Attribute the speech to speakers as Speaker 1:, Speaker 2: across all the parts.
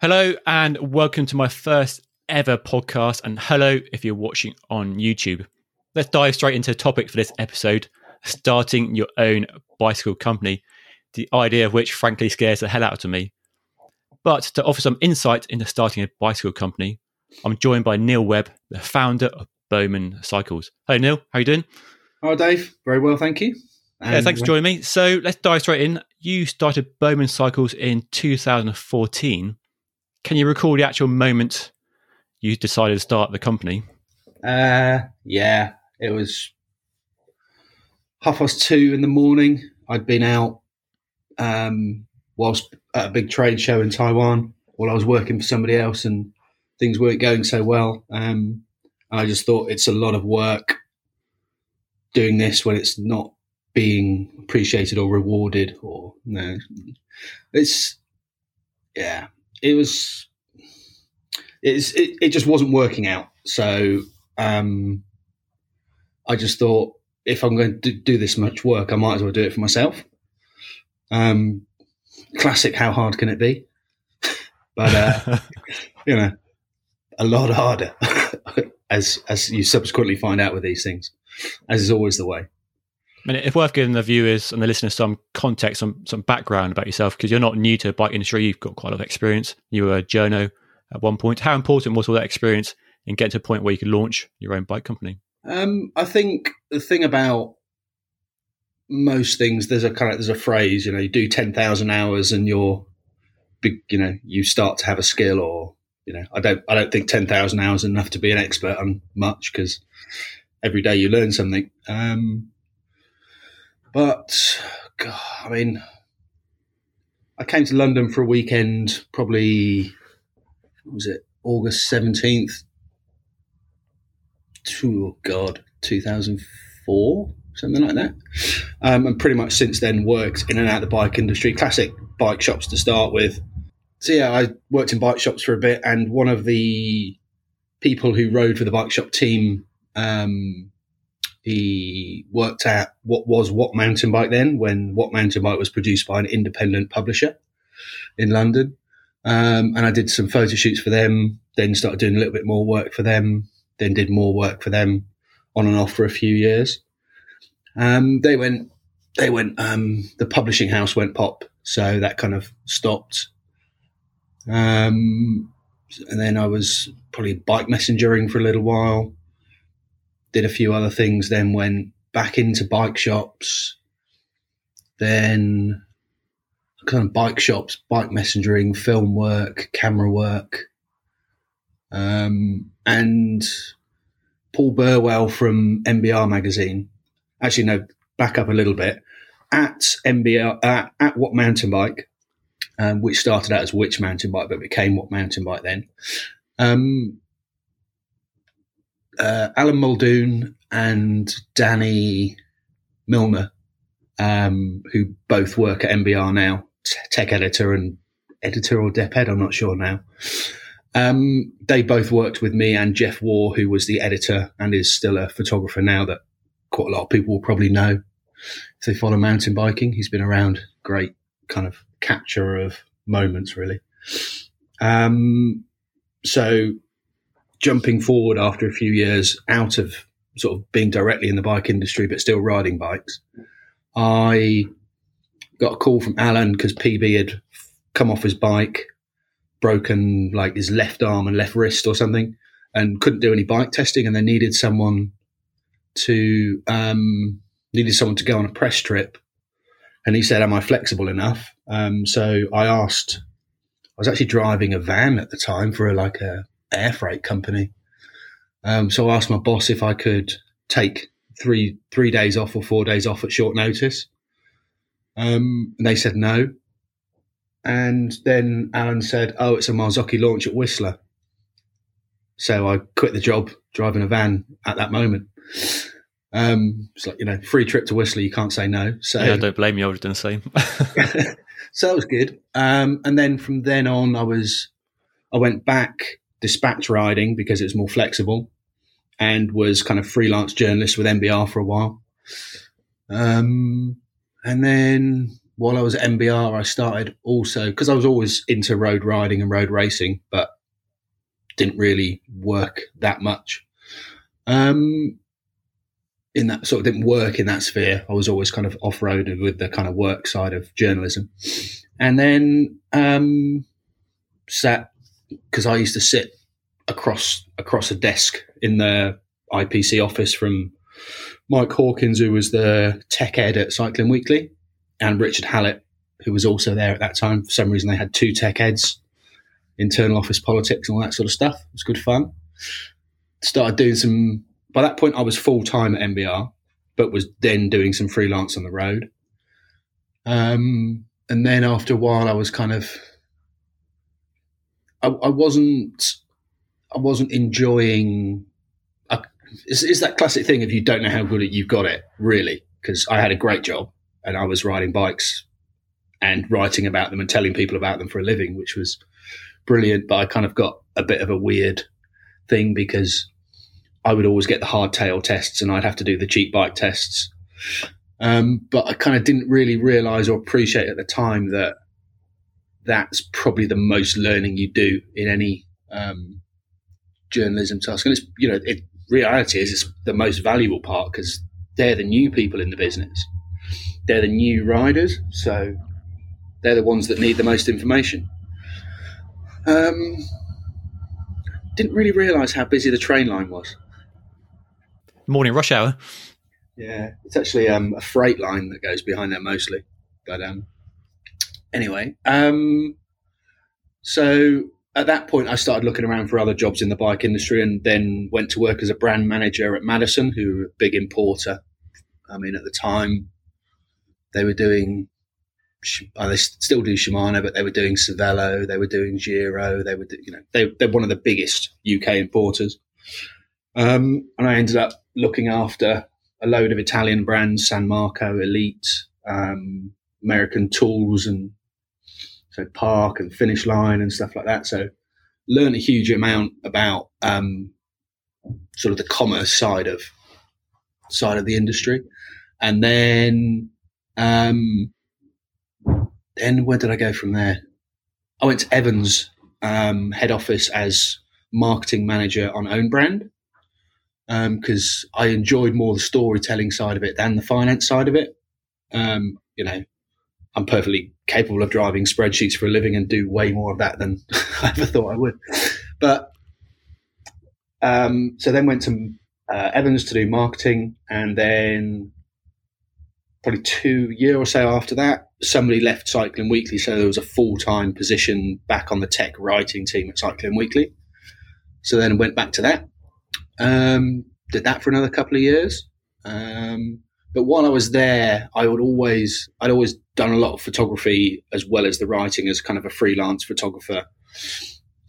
Speaker 1: Hello and welcome to my first ever podcast. And hello if you're watching on YouTube. Let's dive straight into the topic for this episode starting your own bicycle company. The idea of which, frankly, scares the hell out of me. But to offer some insight into starting a bicycle company, I'm joined by Neil Webb, the founder of Bowman Cycles. Hello, Neil. How are you doing?
Speaker 2: Hi, Dave. Very well, thank you.
Speaker 1: And yeah, thanks for joining me. So let's dive straight in. You started Bowman Cycles in 2014 can you recall the actual moment you decided to start the company?
Speaker 2: Uh, yeah, it was half past two in the morning. I'd been out um, whilst at a big trade show in Taiwan while I was working for somebody else, and things weren't going so well. Um, I just thought it's a lot of work doing this when it's not being appreciated or rewarded, or it's yeah, it was it's it, it just wasn't working out. So um, I just thought if I'm going to do this much work, I might as well do it for myself. Um, classic, how hard can it be? but uh, you know, a lot harder, as as you subsequently find out with these things, as is always the way.
Speaker 1: I mean, it's worth giving the viewers and the listeners some context, some some background about yourself because you're not new to the bike industry. You've got quite a lot of experience. You were a journo at one point. How important was all that experience in getting to a point where you could launch your own bike company?
Speaker 2: Um, I think the thing about most things, there's a kind of there's a phrase, you know, you do ten thousand hours and you're big, you know, you start to have a skill, or you know, I don't I don't think ten thousand hours is enough to be an expert on much because every day you learn something. Um, but God, I mean, I came to London for a weekend, probably was it August seventeenth? Oh God, two thousand four, something like that. Um, and pretty much since then worked in and out of the bike industry. Classic bike shops to start with. So yeah, I worked in bike shops for a bit, and one of the people who rode for the bike shop team um, he worked at what was What Mountain Bike then, when What Mountain Bike was produced by an independent publisher in London. Um, and I did some photo shoots for them, then started doing a little bit more work for them, then did more work for them on and off for a few years. Um, they went, they went, um, the publishing house went pop. So that kind of stopped. Um, and then I was probably bike messengering for a little while did a few other things, then went back into bike shops, then kind of bike shops, bike messengering, film work, camera work. Um, and Paul Burwell from MBR magazine, actually, no, back up a little bit, at MBR, uh, at What Mountain Bike, um, which started out as Which Mountain Bike, but became What Mountain Bike then. Um, uh, Alan Muldoon and Danny Milner, um, who both work at MBR now, tech editor and editor or dep I'm not sure now. Um, they both worked with me and Jeff Waugh, who was the editor and is still a photographer now that quite a lot of people will probably know if they follow mountain biking. He's been around, great kind of capture of moments, really. Um, so jumping forward after a few years out of sort of being directly in the bike industry, but still riding bikes, I got a call from Alan because PB had come off his bike, broken like his left arm and left wrist or something, and couldn't do any bike testing, and they needed someone to um, needed someone to go on a press trip. And he said, "Am I flexible enough?" Um, so I asked. I was actually driving a van at the time for a, like a air freight company. Um, so I asked my boss if I could take three three days off or four days off at short notice. Um, and they said no. And then Alan said, "Oh, it's a Marzocchi launch at Whistler." So I quit the job driving a van at that moment. Um, it's like you know, free trip to Whistler. You can't say no. So
Speaker 1: yeah, I don't blame you. I would have done the same.
Speaker 2: so it was good. Um, and then from then on, I was I went back dispatch riding because it was more flexible and was kind of freelance journalist with MBR for a while. Um, and then while I was at MBR, I started also because I was always into road riding and road racing, but didn't really work that much. Um, in that sort of didn't work in that sphere. I was always kind of off roaded with the kind of work side of journalism, and then um, sat because I used to sit across across a desk in the IPC office from Mike Hawkins, who was the tech ed at Cycling Weekly, and Richard Hallett, who was also there at that time. For some reason, they had two tech heads, internal office politics, and all that sort of stuff. It was good fun. Started doing some. By that point, I was full time at MBR, but was then doing some freelance on the road. Um, and then after a while, I was kind of. I, I wasn't. I wasn't enjoying. A, it's, it's that classic thing if you don't know how good you've got it, really. Because I had a great job and I was riding bikes and writing about them and telling people about them for a living, which was brilliant. But I kind of got a bit of a weird thing because I would always get the hardtail tests and I'd have to do the cheap bike tests. Um, but I kind of didn't really realize or appreciate at the time that that's probably the most learning you do in any um, journalism task. And it's, you know, it, reality is it's the most valuable part because they're the new people in the business they're the new riders, so they're the ones that need the most information. Um, didn't really realise how busy the train line was.
Speaker 1: Morning rush hour.
Speaker 2: Yeah, it's actually um, a freight line that goes behind there mostly. But um, anyway, um, so at that point, I started looking around for other jobs in the bike industry, and then went to work as a brand manager at Madison, who were a big importer. I mean, at the time, they were doing, oh, they still do Shimano, but they were doing Cervelo, they were doing Giro, they were, you know, they, they're one of the biggest UK importers. Um, and I ended up looking after a load of Italian brands, San Marco, Elite, um, American Tools, and so Park and Finish Line and stuff like that. So learn a huge amount about um, sort of the commerce side of side of the industry, and then um, then where did I go from there? I went to Evans um, head office as marketing manager on own brand because um, I enjoyed more the storytelling side of it than the finance side of it. Um, you know, I'm perfectly capable of driving spreadsheets for a living and do way more of that than I ever thought I would. But um, so then went to uh, Evans to do marketing, and then probably two year or so after that, somebody left Cycling Weekly, so there was a full time position back on the tech writing team at Cycling Weekly. So then went back to that. Um, did that for another couple of years. Um, but while I was there, I would always I'd always done a lot of photography as well as the writing as kind of a freelance photographer.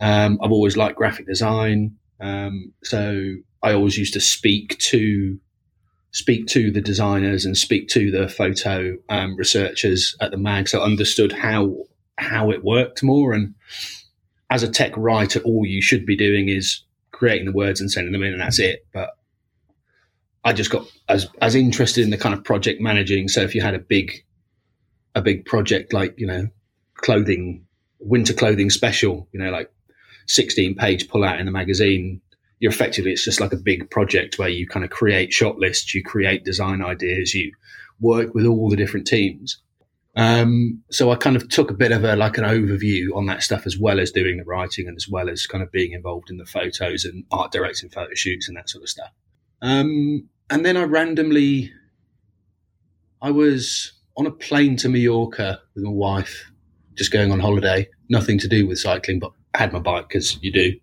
Speaker 2: Um, I've always liked graphic design, um, so I always used to speak to speak to the designers and speak to the photo um, researchers at the mag, so understood how how it worked more. And as a tech writer, all you should be doing is creating the words and sending them in, and that's it. But I just got as as interested in the kind of project managing. So if you had a big a big project like you know clothing winter clothing special, you know like 16 page pull out in the magazine you're effectively it's just like a big project where you kind of create shot lists, you create design ideas, you work with all the different teams. Um, so I kind of took a bit of a like an overview on that stuff as well as doing the writing and as well as kind of being involved in the photos and art directing photo shoots and that sort of stuff. Um, and then I randomly, I was on a plane to Mallorca with my wife, just going on holiday, nothing to do with cycling, but I had my bike because you do.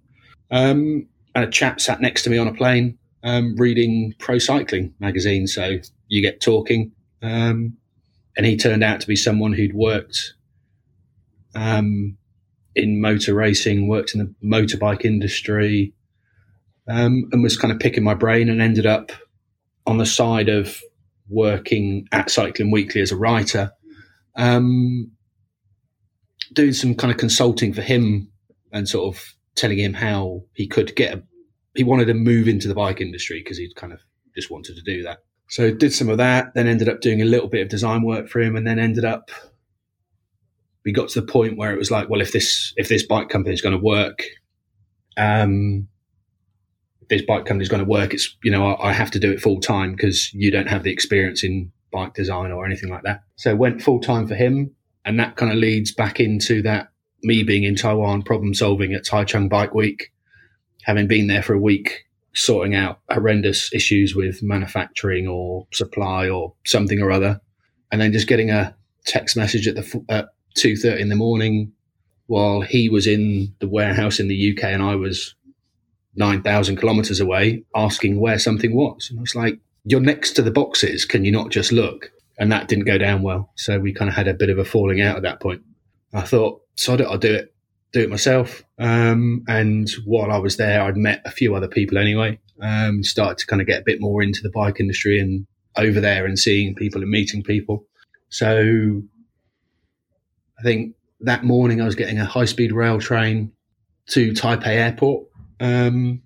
Speaker 2: Um, and a chap sat next to me on a plane um, reading Pro Cycling magazine. So you get talking. Um, and he turned out to be someone who'd worked um, in motor racing, worked in the motorbike industry, um, and was kind of picking my brain and ended up on the side of working at Cycling Weekly as a writer, um, doing some kind of consulting for him and sort of telling him how he could get a, he wanted to move into the bike industry because he'd kind of just wanted to do that. So did some of that, then ended up doing a little bit of design work for him, and then ended up we got to the point where it was like, well, if this if this bike company is going to work, um, this bike company is going to work, it's you know I, I have to do it full time because you don't have the experience in bike design or anything like that. So went full time for him, and that kind of leads back into that me being in Taiwan, problem solving at Taichung Bike Week, having been there for a week, sorting out horrendous issues with manufacturing or supply or something or other, and then just getting a text message at the at two thirty in the morning while he was in the warehouse in the UK and I was nine thousand kilometers away, asking where something was, and I was like, "You're next to the boxes. Can you not just look?" And that didn't go down well. So we kind of had a bit of a falling out at that point. I thought, sod it, I'll do it, do it myself. Um, and while I was there, I'd met a few other people anyway. Um, started to kind of get a bit more into the bike industry and over there and seeing people and meeting people. So I think that morning I was getting a high speed rail train to Taipei Airport. Um,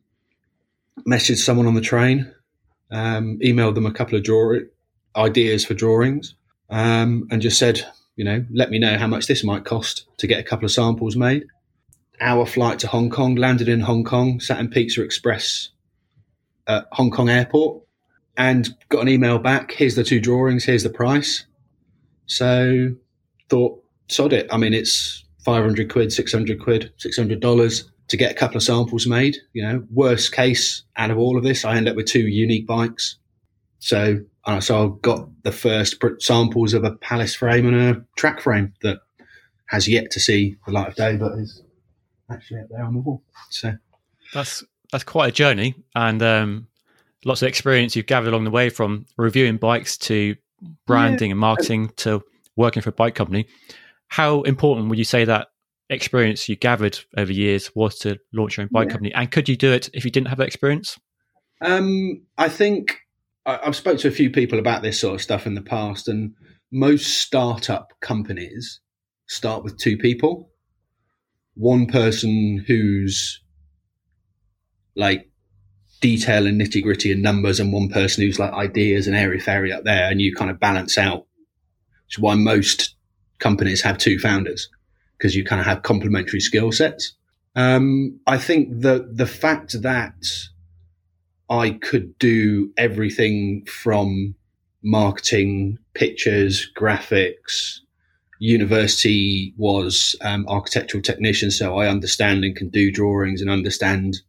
Speaker 2: messaged someone on the train, um, emailed them a couple of draw ideas for drawings, um, and just said, you know, let me know how much this might cost to get a couple of samples made. Hour flight to Hong Kong, landed in Hong Kong, sat in Pizza Express at Hong Kong Airport, and got an email back. Here's the two drawings. Here's the price. So thought, sod it. I mean, it's 500 quid, 600 quid, $600 to get a couple of samples made. You know, worst case out of all of this, I end up with two unique bikes. So uh, so I got the first samples of a Palace frame and a track frame that has yet to see the light of day, but is actually up there on the wall. So
Speaker 1: that's that's quite a journey, and um, lots of experience you've gathered along the way from reviewing bikes to branding yeah. and marketing to working for a bike company. How important would you say that experience you gathered over years was to launch your own bike yeah. company? And could you do it if you didn't have that experience?
Speaker 2: Um, I think I've spoke to a few people about this sort of stuff in the past, and most startup companies start with two people. One person who's like detail and nitty gritty and numbers, and one person who's like ideas and airy fairy up there, and you kind of balance out. Which is why most companies have two founders because you kind of have complementary skill sets. Um, I think the the fact that I could do everything from marketing, pictures, graphics. University was um, architectural technician, so I understand and can do drawings and understand.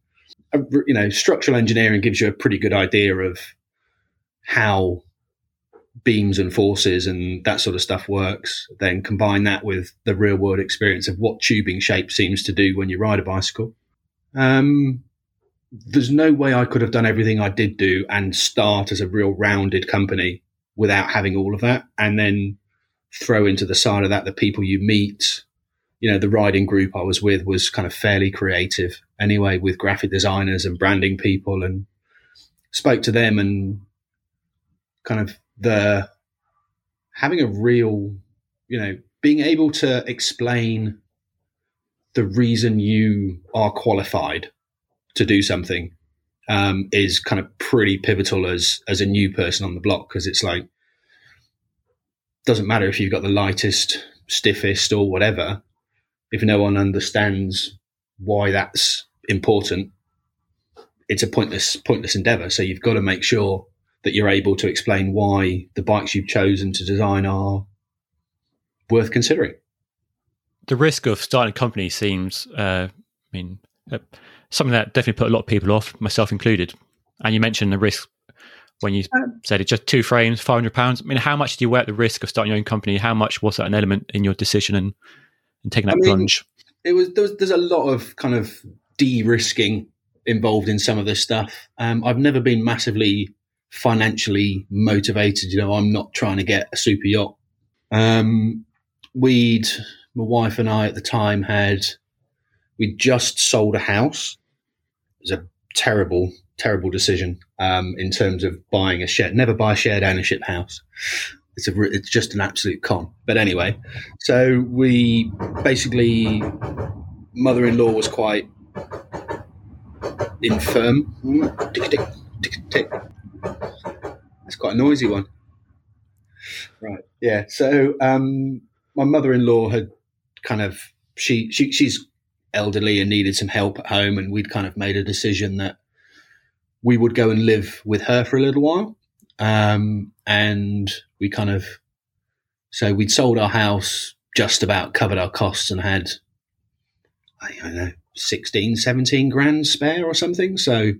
Speaker 2: Uh, you know, structural engineering gives you a pretty good idea of how beams and forces and that sort of stuff works. Then combine that with the real world experience of what tubing shape seems to do when you ride a bicycle. Um, there's no way I could have done everything I did do and start as a real rounded company without having all of that. And then throw into the side of that the people you meet. You know, the riding group I was with was kind of fairly creative anyway, with graphic designers and branding people, and spoke to them and kind of the having a real, you know, being able to explain the reason you are qualified to do something um, is kind of pretty pivotal as as a new person on the block because it's like doesn't matter if you've got the lightest, stiffest, or whatever. If no one understands why that's important, it's a pointless pointless endeavor. So you've got to make sure that you're able to explain why the bikes you've chosen to design are worth considering.
Speaker 1: The risk of starting a company seems, uh, I mean, uh, something that definitely put a lot of people off, myself included. And you mentioned the risk when you um, said it's just two frames, five hundred pounds. I mean, how much do you weigh at the risk of starting your own company? How much was that an element in your decision and, and taking that I mean, plunge?
Speaker 2: It was, there was there's a lot of kind of de-risking involved in some of this stuff. Um, I've never been massively financially motivated. You know, I'm not trying to get a super yacht. Um, we'd my wife and I at the time had we just sold a house It was a terrible, terrible decision um, in terms of buying a share. Never buy a shared ownership house. It's a, it's just an absolute con. But anyway, so we basically, mother-in-law was quite infirm. Tick, tick, tick, tick. That's quite a noisy one. Right. Yeah. So um, my mother-in-law had kind of she, she she's elderly and needed some help at home, and we'd kind of made a decision that we would go and live with her for a little while. Um, and we kind of so we'd sold our house, just about covered our costs, and had I don't know 16, 17 grand spare or something. So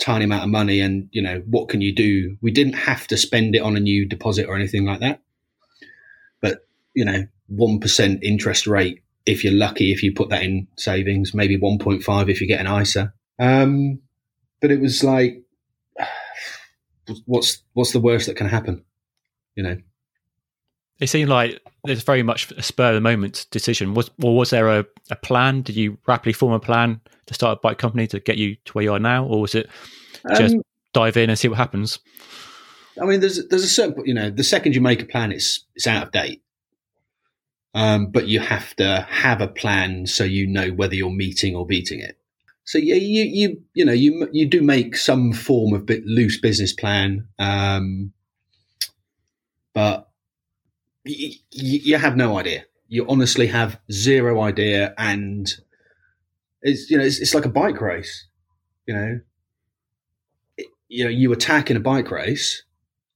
Speaker 2: tiny amount of money and you know what can you do? We didn't have to spend it on a new deposit or anything like that. But you know 1% interest rate if you're lucky if you put that in savings maybe 1.5 if you get an isa um, but it was like what's what's the worst that can happen? You know
Speaker 1: it seemed like there's very much a spur of the moment decision. Was or was there a, a plan? Did you rapidly form a plan to start a bike company to get you to where you are now? Or was it just um, dive in and see what happens?
Speaker 2: I mean there's there's a certain you know the second you make a plan it's it's out of date. Um, but you have to have a plan so you know whether you're meeting or beating it. So yeah, you you you know you you do make some form of bit loose business plan, um, but you, you have no idea. You honestly have zero idea, and it's you know it's, it's like a bike race. You know, it, you know you attack in a bike race,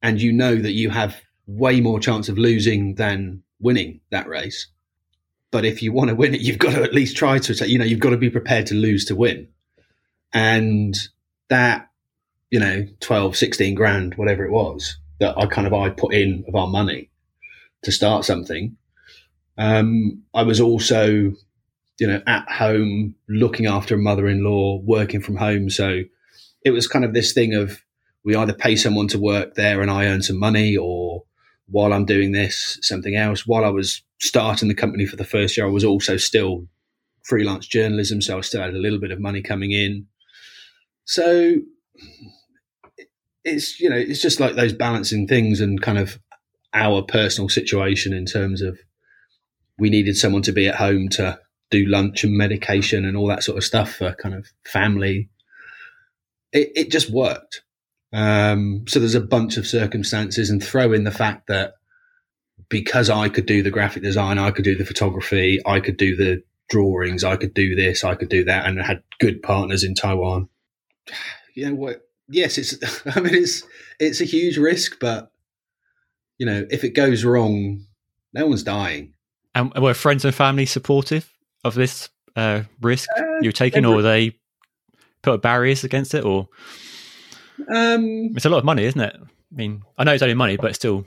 Speaker 2: and you know that you have way more chance of losing than winning that race. But if you want to win it, you've got to at least try to. You know, you've got to be prepared to lose to win. And that, you know, 12, 16 grand, whatever it was, that I kind of I put in of our money to start something. Um, I was also, you know, at home looking after a mother-in-law, working from home. So it was kind of this thing of we either pay someone to work there and I earn some money, or while I'm doing this, something else. While I was starting the company for the first year, I was also still freelance journalism, so I still had a little bit of money coming in. So it's you know it's just like those balancing things and kind of our personal situation in terms of we needed someone to be at home to do lunch and medication and all that sort of stuff for kind of family. It, it just worked. Um, so there's a bunch of circumstances, and throw in the fact that because I could do the graphic design, I could do the photography, I could do the drawings, I could do this, I could do that, and I had good partners in Taiwan. You know what? Yes, it's. I mean, it's it's a huge risk, but you know, if it goes wrong, no one's dying.
Speaker 1: And were friends and family supportive of this uh, risk uh, you're taking, or they put barriers against it, or? Um, it's a lot of money, isn't it? I mean, I know it's only money, but it's still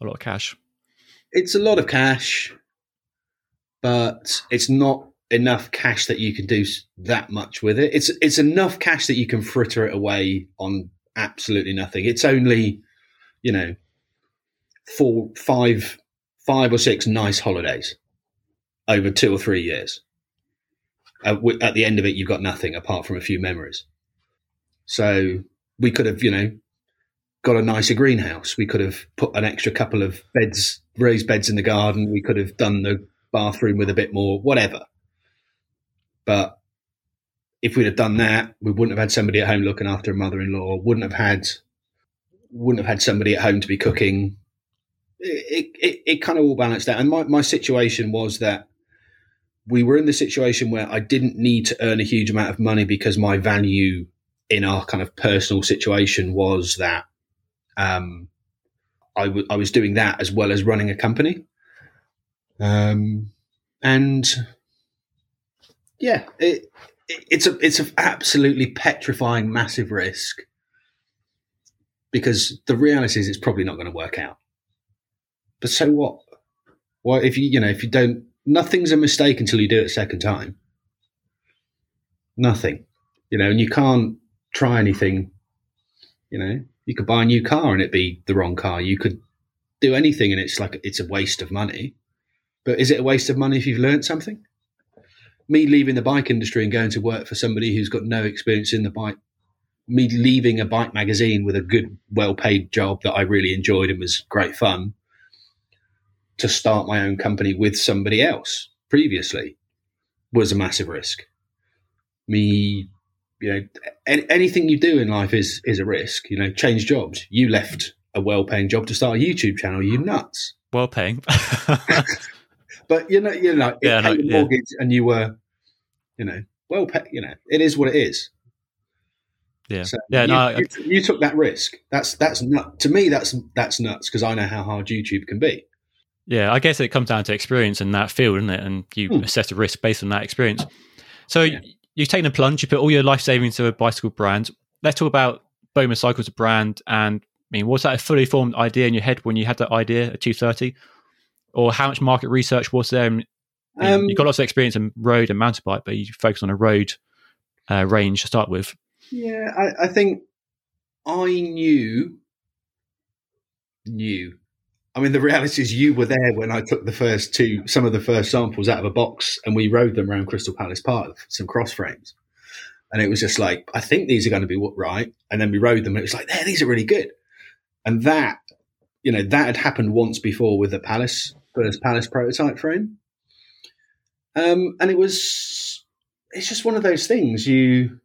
Speaker 1: a lot of cash.
Speaker 2: It's a lot of cash, but it's not enough cash that you can do that much with it. It's it's enough cash that you can fritter it away on absolutely nothing. It's only, you know, four, five, five or six nice holidays over two or three years. Uh, at the end of it, you've got nothing apart from a few memories. So we could have, you know, got a nicer greenhouse. We could have put an extra couple of beds, raised beds in the garden. We could have done the bathroom with a bit more, whatever. But if we'd have done that, we wouldn't have had somebody at home looking after a mother-in-law. Wouldn't have had, wouldn't have had somebody at home to be cooking. It it, it kind of all balanced out. And my my situation was that we were in the situation where I didn't need to earn a huge amount of money because my value in our kind of personal situation was that um, I, w- I was doing that as well as running a company. Um, and yeah, it, it, it's a it's an absolutely petrifying, massive risk because the reality is it's probably not going to work out. But so what? Well, if you you know if you don't, nothing's a mistake until you do it a second time. Nothing, you know, and you can't try anything. You know, you could buy a new car and it be the wrong car. You could do anything and it's like it's a waste of money. But is it a waste of money if you've learned something? Me leaving the bike industry and going to work for somebody who's got no experience in the bike, me leaving a bike magazine with a good, well paid job that I really enjoyed and was great fun to start my own company with somebody else previously was a massive risk. Me you know, any, anything you do in life is is a risk. You know, change jobs. You left a well-paying job to start a YouTube channel. You nuts?
Speaker 1: Well-paying,
Speaker 2: but but you know, you know,
Speaker 1: Yeah, no, yeah.
Speaker 2: mortgage, and you were, you know, well, pa you know, it is what it is.
Speaker 1: Yeah,
Speaker 2: So
Speaker 1: yeah.
Speaker 2: you,
Speaker 1: No, I-
Speaker 2: you, you took that risk. That's that's nut to me. That's that's nuts because I know how hard YouTube can be.
Speaker 1: Yeah, I guess it comes down to experience in that field, isn't it? And you
Speaker 2: Hmm.
Speaker 1: assess the risk based on that experience. So
Speaker 2: Yeah.
Speaker 1: you've taken a plunge, you put all your life savings to a bicycle brand. Let's talk about Bowman Cycles a brand. And I mean, was that a fully formed idea in your head when you had that idea at 230? Or how much market research was there? And,
Speaker 2: Um,
Speaker 1: you've got lots of experience in road and mountain bike, but you focus on a road uh, range to start with.
Speaker 2: Yeah, I, I think I knew knew. I mean, the reality is you were there when I took the first two, some of the first samples out of a box, and we rode them around Crystal Palace Park, some cross frames, and it was just like, I think these are going to be what right, and then we rode them, and it was like, yeah, these are really good, and that, you know, that had happened once before with the Palace first Palace prototype frame, um, and it was, it's just one of those things you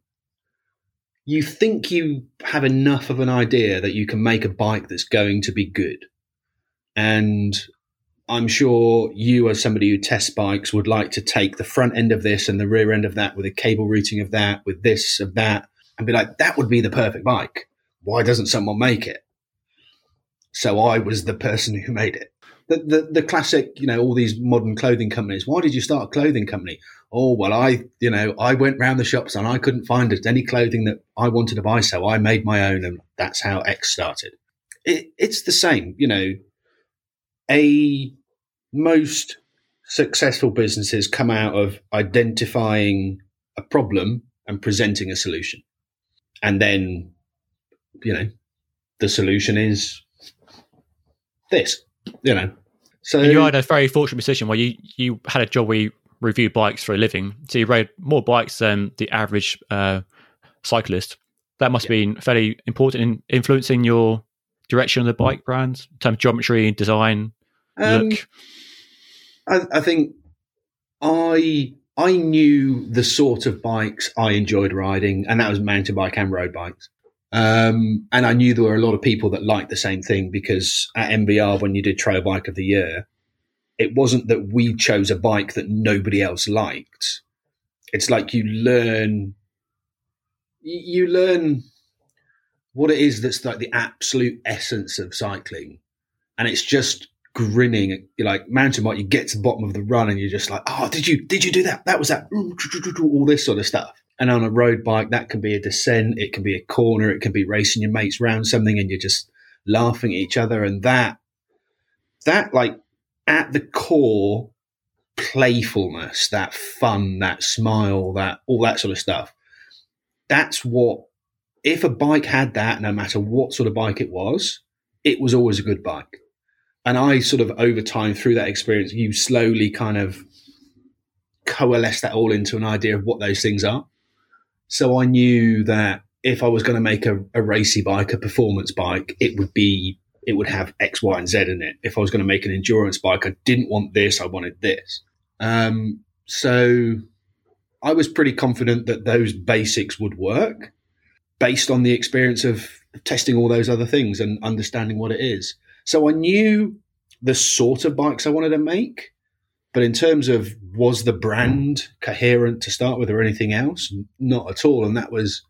Speaker 2: you think you have enough of an idea that you can make a bike that's going to be good. And I'm sure you, as somebody who tests bikes, would like to take the front end of this and the rear end of that with a cable routing of that, with this, of that, and be like, that would be the perfect bike. Why doesn't someone make it? So I was the person who made it. The, the, the classic, you know, all these modern clothing companies. Why did you start a clothing company? oh well i you know i went round the shops and i couldn't find any clothing that i wanted to buy so i made my own and that's how x started it, it's the same you know a most successful businesses come out of identifying a problem and presenting a solution and then you know the solution is this you know so
Speaker 1: And you had a very fortunate position where you, you had a job where you review bikes for a living. So you rode more bikes than the average uh, cyclist. That must have been fairly important in influencing your direction of the bike brand in terms of geometry, design,
Speaker 2: um,
Speaker 1: look.
Speaker 2: I, I think I I knew the sort of bikes I enjoyed riding, and that was mountain bike and road bikes. Um, and I knew there were a lot of people that liked the same thing because at MBR, when you did Trail Bike of the Year, it wasn't that we chose a bike that nobody else liked. It's like you learn, you you learn what it is that's like the absolute essence of cycling, and it's just grinning. You're like mountain bike, you get to the bottom of the run, and you're just like, oh, did you did you do that? That was that. All this sort of stuff. And on a road bike, that can be a descent, it can be a corner, it can be racing your mates round something, and you're just laughing at each other, and that that like at the core playfulness, that fun, that smile, that all that sort of stuff. That's what if a bike had that, no matter what sort of bike it was, it was always a good bike. And I sort of over time through that experience, you slowly kind of coalesce that all into an idea of what those things are. So I knew that if I was going to make a, a racy bike, a performance bike, it would be it would have X, Y, and Z in it. If I was going to make an endurance bike, I didn't want this, I wanted this. Um, so I was pretty confident that those basics would work based on the experience of testing all those other things and understanding what it is. So I knew the sort of bikes I wanted to make, but in terms of was the brand coherent to start with or anything else, not at all. And that was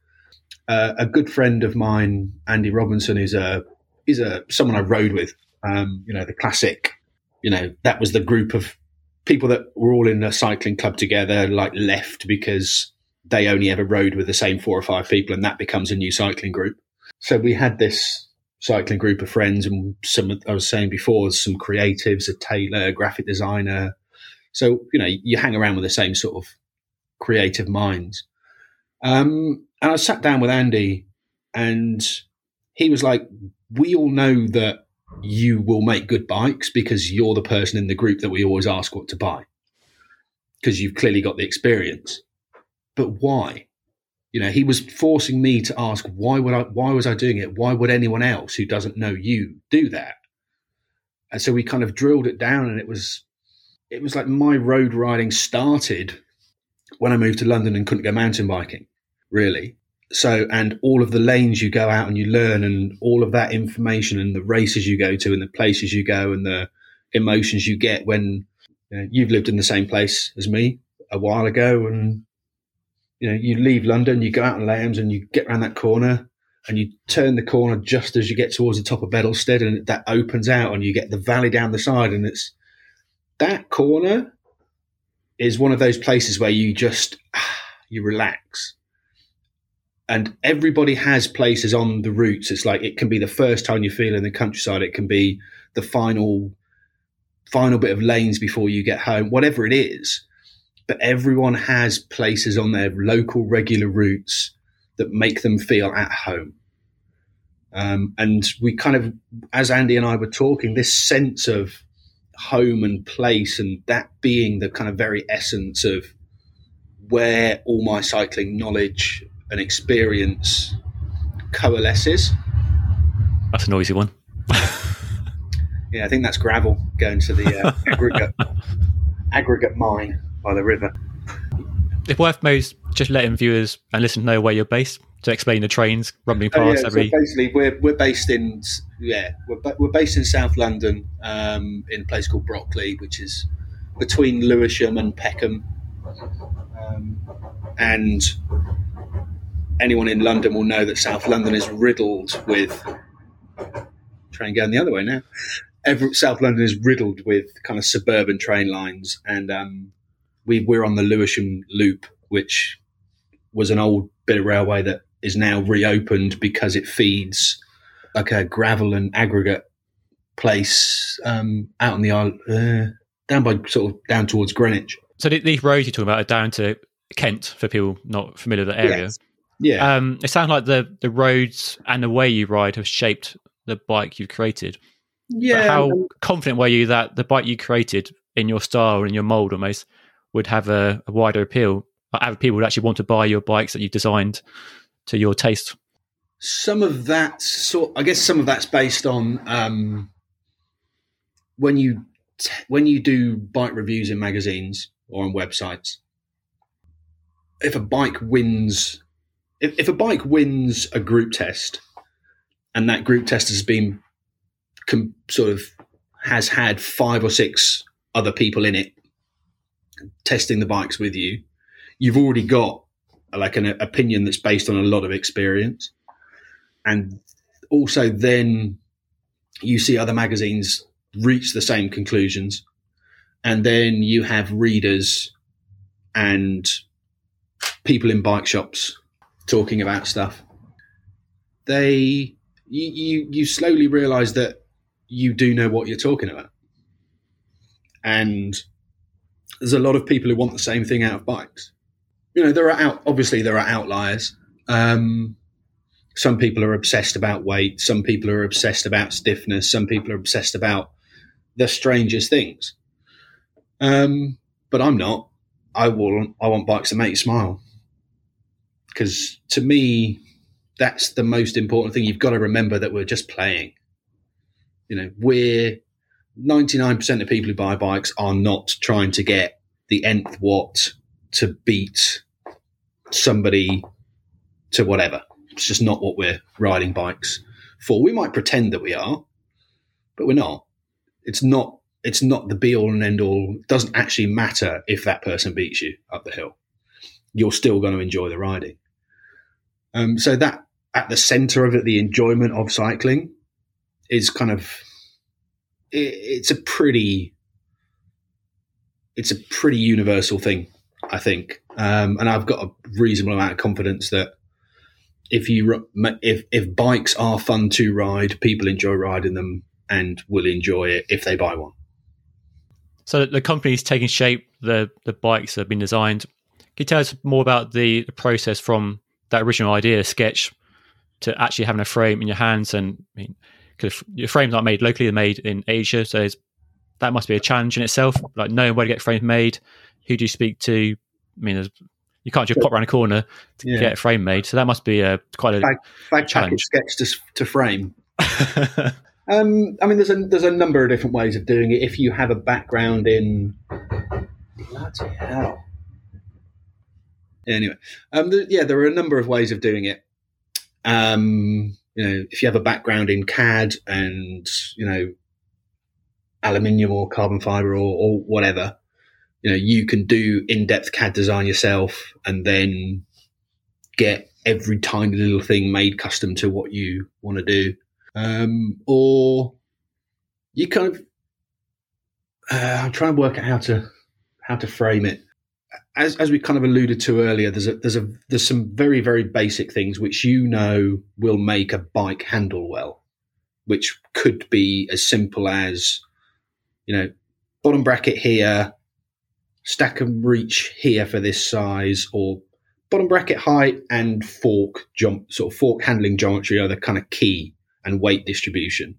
Speaker 2: uh, a good friend of mine, Andy Robinson, who's a is a someone I rode with. Um, you know, the classic. You know, that was the group of people that were all in a cycling club together, like left because they only ever rode with the same four or five people, and that becomes a new cycling group. So we had this cycling group of friends, and some I was saying before, some creatives, a tailor, a graphic designer. So you know, you hang around with the same sort of creative minds. Um, and I sat down with Andy, and he was like, "We all know that you will make good bikes because you're the person in the group that we always ask what to buy because you've clearly got the experience. But why? You know, he was forcing me to ask why would I? Why was I doing it? Why would anyone else who doesn't know you do that? And so we kind of drilled it down, and it was it was like my road riding started when I moved to London and couldn't go mountain biking, really. So, and all of the lanes you go out and you learn, and all of that information, and the races you go to, and the places you go, and the emotions you get when you know, you've lived in the same place as me a while ago, and you know, you leave London, you go out on Layhams, and you get around that corner, and you turn the corner just as you get towards the top of Bedlestead, and that opens out, and you get the valley down the side, and it's that corner is one of those places where you just ah, you relax. And everybody has places on the routes. It's like it can be the first time you feel in the countryside. It can be the final final bit of lanes before you get home, whatever it is. But everyone has places on their local regular routes that make them feel at home. Um, and we kind of, as Andy and I were talking, this sense of home and place, and that being the kind of very essence of where all my cycling knowledge and experience coalesces.
Speaker 1: That's a noisy one.
Speaker 2: yeah, I think that's gravel going to the uh, aggregate aggregate mine by the river.
Speaker 1: It's worth most just letting viewers and listeners know where you're based to explain the trains rumbling past
Speaker 2: oh, yeah,
Speaker 1: every.
Speaker 2: So basically, we're we're based in yeah we're we're based in South London um, in a place called Brockley, which is between Lewisham and Peckham, um, and anyone in London will know that South London is riddled with. Train going the other way now. Every, South London is riddled with kind of suburban train lines, and um, we we're on the Lewisham Loop, which was an old bit of railway that is now reopened because it feeds like a gravel and aggregate place um, out on the island, uh, down by sort of down towards Greenwich.
Speaker 1: So these roads you're talking about are down to Kent for people not familiar with the area.
Speaker 2: Yes. Yeah,
Speaker 1: Um, it sounds like the the roads and the way you ride have shaped the bike you've created. But
Speaker 2: yeah.
Speaker 1: how confident were you that the bike you created in your style and your mold almost would have a, a wider appeal? Like, Have people would actually want to buy your bikes that you've designed to your taste?
Speaker 2: some of that sort i guess some of that's based on um, when you t- when you do bike reviews in magazines or on websites if a bike wins if, if a bike wins a group test and that group test has been com- sort of has had five or six other people in it testing the bikes with you you've already got like an opinion that's based on a lot of experience. And also then you see other magazines reach the same conclusions. And then you have readers and people in bike shops talking about stuff. They you you, slowly realize that you do know what you're talking about. And there's a lot of people who want the same thing out of bikes. You know there are out obviously there are outliers. Um, some people are obsessed about weight. Some people are obsessed about stiffness. Some people are obsessed about the strangest things. Um, but i'm not. I want i want bikes that make you smile. Because to me that's the most important thing. You've got to remember that we're just playing. You know we're 99% of people who buy bikes are not trying to get the nth watt to beat somebody to whatever it's just not what we're riding bikes for. We might pretend that we are, but we're not. It's not. It's not the be all and end all. It doesn't actually matter if that person beats you up the hill. You're still going to enjoy the riding. Um, so that at the centre of it, the enjoyment of cycling is kind of. It, it's a pretty. It's a pretty universal thing, I think, um, and I've got a reasonable amount of confidence that if you if if bikes are fun to ride, people enjoy riding them and will enjoy it if they buy one.
Speaker 1: So the company's taking shape. The the bikes have been designed. Can you tell us more about the, the process from that original idea sketch to actually having a frame in your hands? And I mean, because your frames aren't made locally; they're made in Asia, so that must be a challenge in itself. Like knowing where to get frames made, who do you speak to? I mean, you can't just pop around a corner to
Speaker 2: Yeah.
Speaker 1: get a frame made. So that must be a quite a
Speaker 2: Bag, bag
Speaker 1: Challenge.
Speaker 2: sketch to, to frame. Um, I mean, there's a there's a number of different ways of doing it. If you have a background in bloody hell. Anyway, um, th- yeah, there are a number of ways of doing it. Um, you know, if you have a background in CAD and you know aluminium or carbon fiber or, or whatever, you know, you can do in-depth CAD design yourself and then get every tiny little thing made custom to what you want to do. Um, or you kind of, uh, I'm trying to work out how to, how to frame it. As, as we kind of alluded to earlier, there's a, there's a, there's some very, very basic things which you know will make a bike handle well, which could be as simple as, you know, bottom bracket here, stack and reach here for this size, or bottom bracket height and fork jump, sort of fork handling geometry are the kind of key and weight distribution.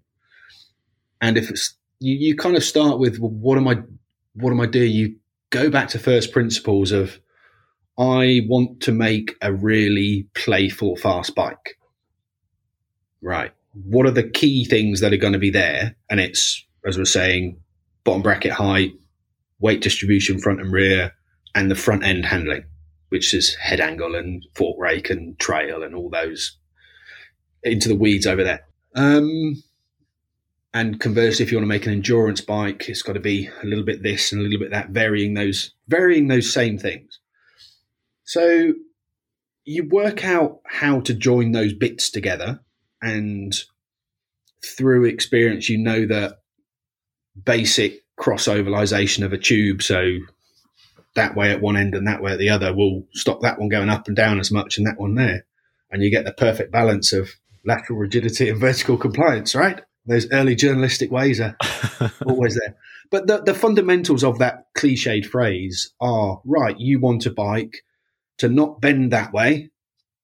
Speaker 2: And if it's you, you kind of start with well, what am I, what am I doing? You go back to first principles of I want to make a really playful fast bike. Right. What are the key things that are going to be there? And it's, as we're saying, bottom bracket height, weight distribution front and rear, and the front end handling, which is head angle and fork rake and trail and all those into the weeds over there. Um, and conversely, if you want to make an endurance bike, it's got to be a little bit this and a little bit that, varying those varying those same things. So you work out how to join those bits together, and through experience, you know that basic cross ovalization of a tube. So that way at one end and that way at the other will stop that one going up and down as much and that one there. And you get the perfect balance of lateral rigidity and vertical compliance, right? Those early journalistic ways are always there. But the, the fundamentals of that cliched phrase are right, you want a bike to not bend that way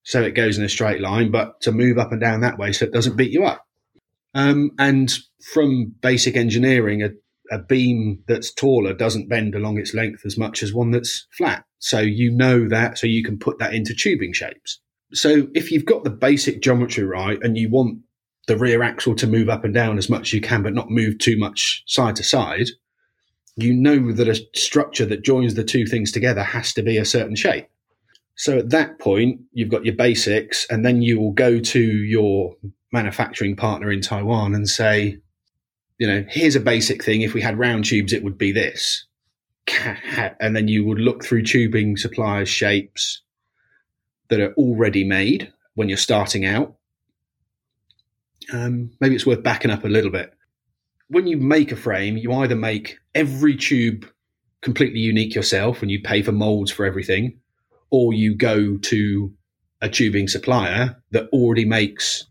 Speaker 2: so it goes in a straight line, but to move up and down that way so it doesn't beat you up. Um, and from basic engineering, a, a beam that's taller doesn't bend along its length as much as one that's flat. So you know that, so you can put that into tubing shapes. So if you've got the basic geometry right and you want the rear axle to move up and down as much as you can, but not move too much side to side, you know that a structure that joins the two things together has to be a certain shape. So at that point, you've got your basics, and then you will go to your manufacturing partner in Taiwan and say, you know, here's a basic thing. If we had round tubes, it would be this. And then you would look through tubing suppliers' shapes that are already made when you're starting out. Um, maybe it's worth backing up a little bit. When you make a frame, you either make every tube completely unique yourself and you pay for molds for everything, or you go to a tubing supplier that already makes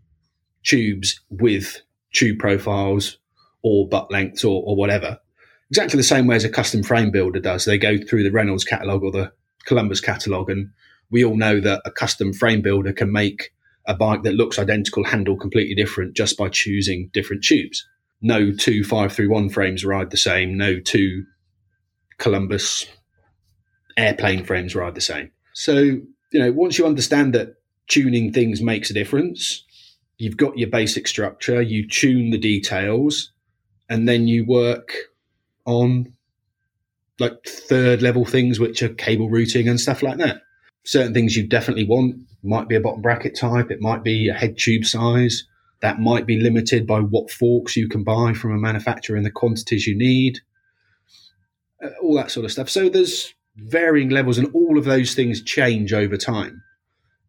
Speaker 2: tubes with tube profiles or butt lengths or, or whatever. Exactly the same way as a custom frame builder does. They go through the Reynolds catalogue or the Columbus catalogue, and we all know that a custom frame builder can make a bike that looks identical, handle completely different just by choosing different tubes. No two 531 frames ride the same. No two Columbus airplane frames ride the same. So, you know, once you understand that tuning things makes a difference, you've got your basic structure, you tune the details, and then you work on like third level things, which are cable routing and stuff like that. Certain things you definitely want might be a bottom bracket type, it might be a head tube size. That might be limited by what forks you can buy from a manufacturer and the quantities you need, uh, all that sort of stuff. So there's varying levels, and all of those things change over time.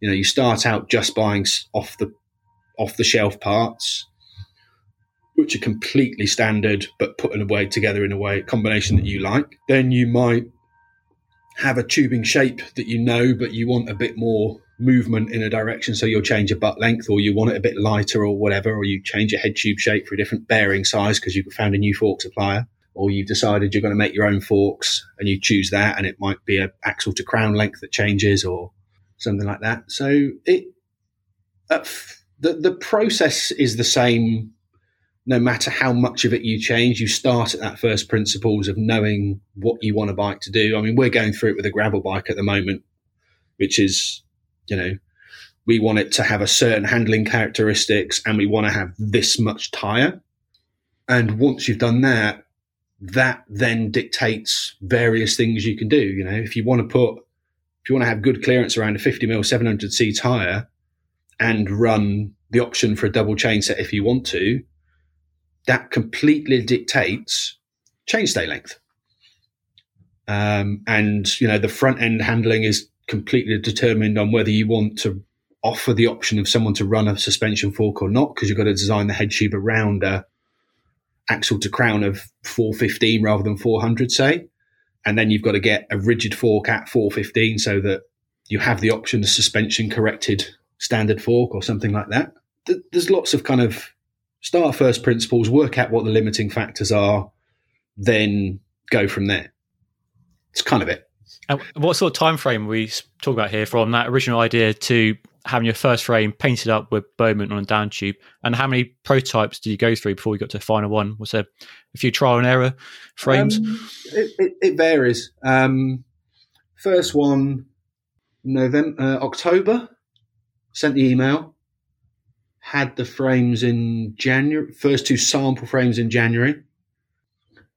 Speaker 2: You know, you start out just buying off the off the shelf parts, which are completely standard but put in a way together in a way combination that you like. Then you might have a tubing shape that you know, but you want a bit more movement in a direction, so you'll change your butt length, or you want it a bit lighter, or whatever, or you change your head tube shape for a different bearing size because you've found a new fork supplier, or you've decided you're going to make your own forks and you choose that, and it might be an axle to crown length that changes, or something like that. So it uh, the the process is the same no matter how much of it you change, you start at that first principles of knowing what you want a bike to do. I mean, we're going through it with a gravel bike at the moment, which is, you know, we want it to have a certain handling characteristics and we want to have this much tire. And once you've done that, that then dictates various things you can do. You know, if you want to put, if you want to have good clearance around a 50 mil 700C tire and run the option for a double chain set if you want to, that completely dictates chainstay length. Um, and you know the front end handling is completely determined on whether you want to offer the option of someone to run a suspension fork or not, because you've got to design the head tube around a axle to crown of 415 rather than 400, say. And then you've got to get a rigid fork at 415 so that you have the option of suspension corrected standard fork or something like that. There's lots of kind of start first principles, work out what the limiting factors are, then go from there. It's kind of it.
Speaker 1: And what sort of time frame we talk about here from that original idea to having your first frame painted up with Bowman on a down tube? And how many prototypes did you go through before you got to the final one? Was there a few trial and error frames? Um,
Speaker 2: it, it, it, varies. Um, first one, November, uh, October, sent the email, had the frames in January, first two sample frames in January.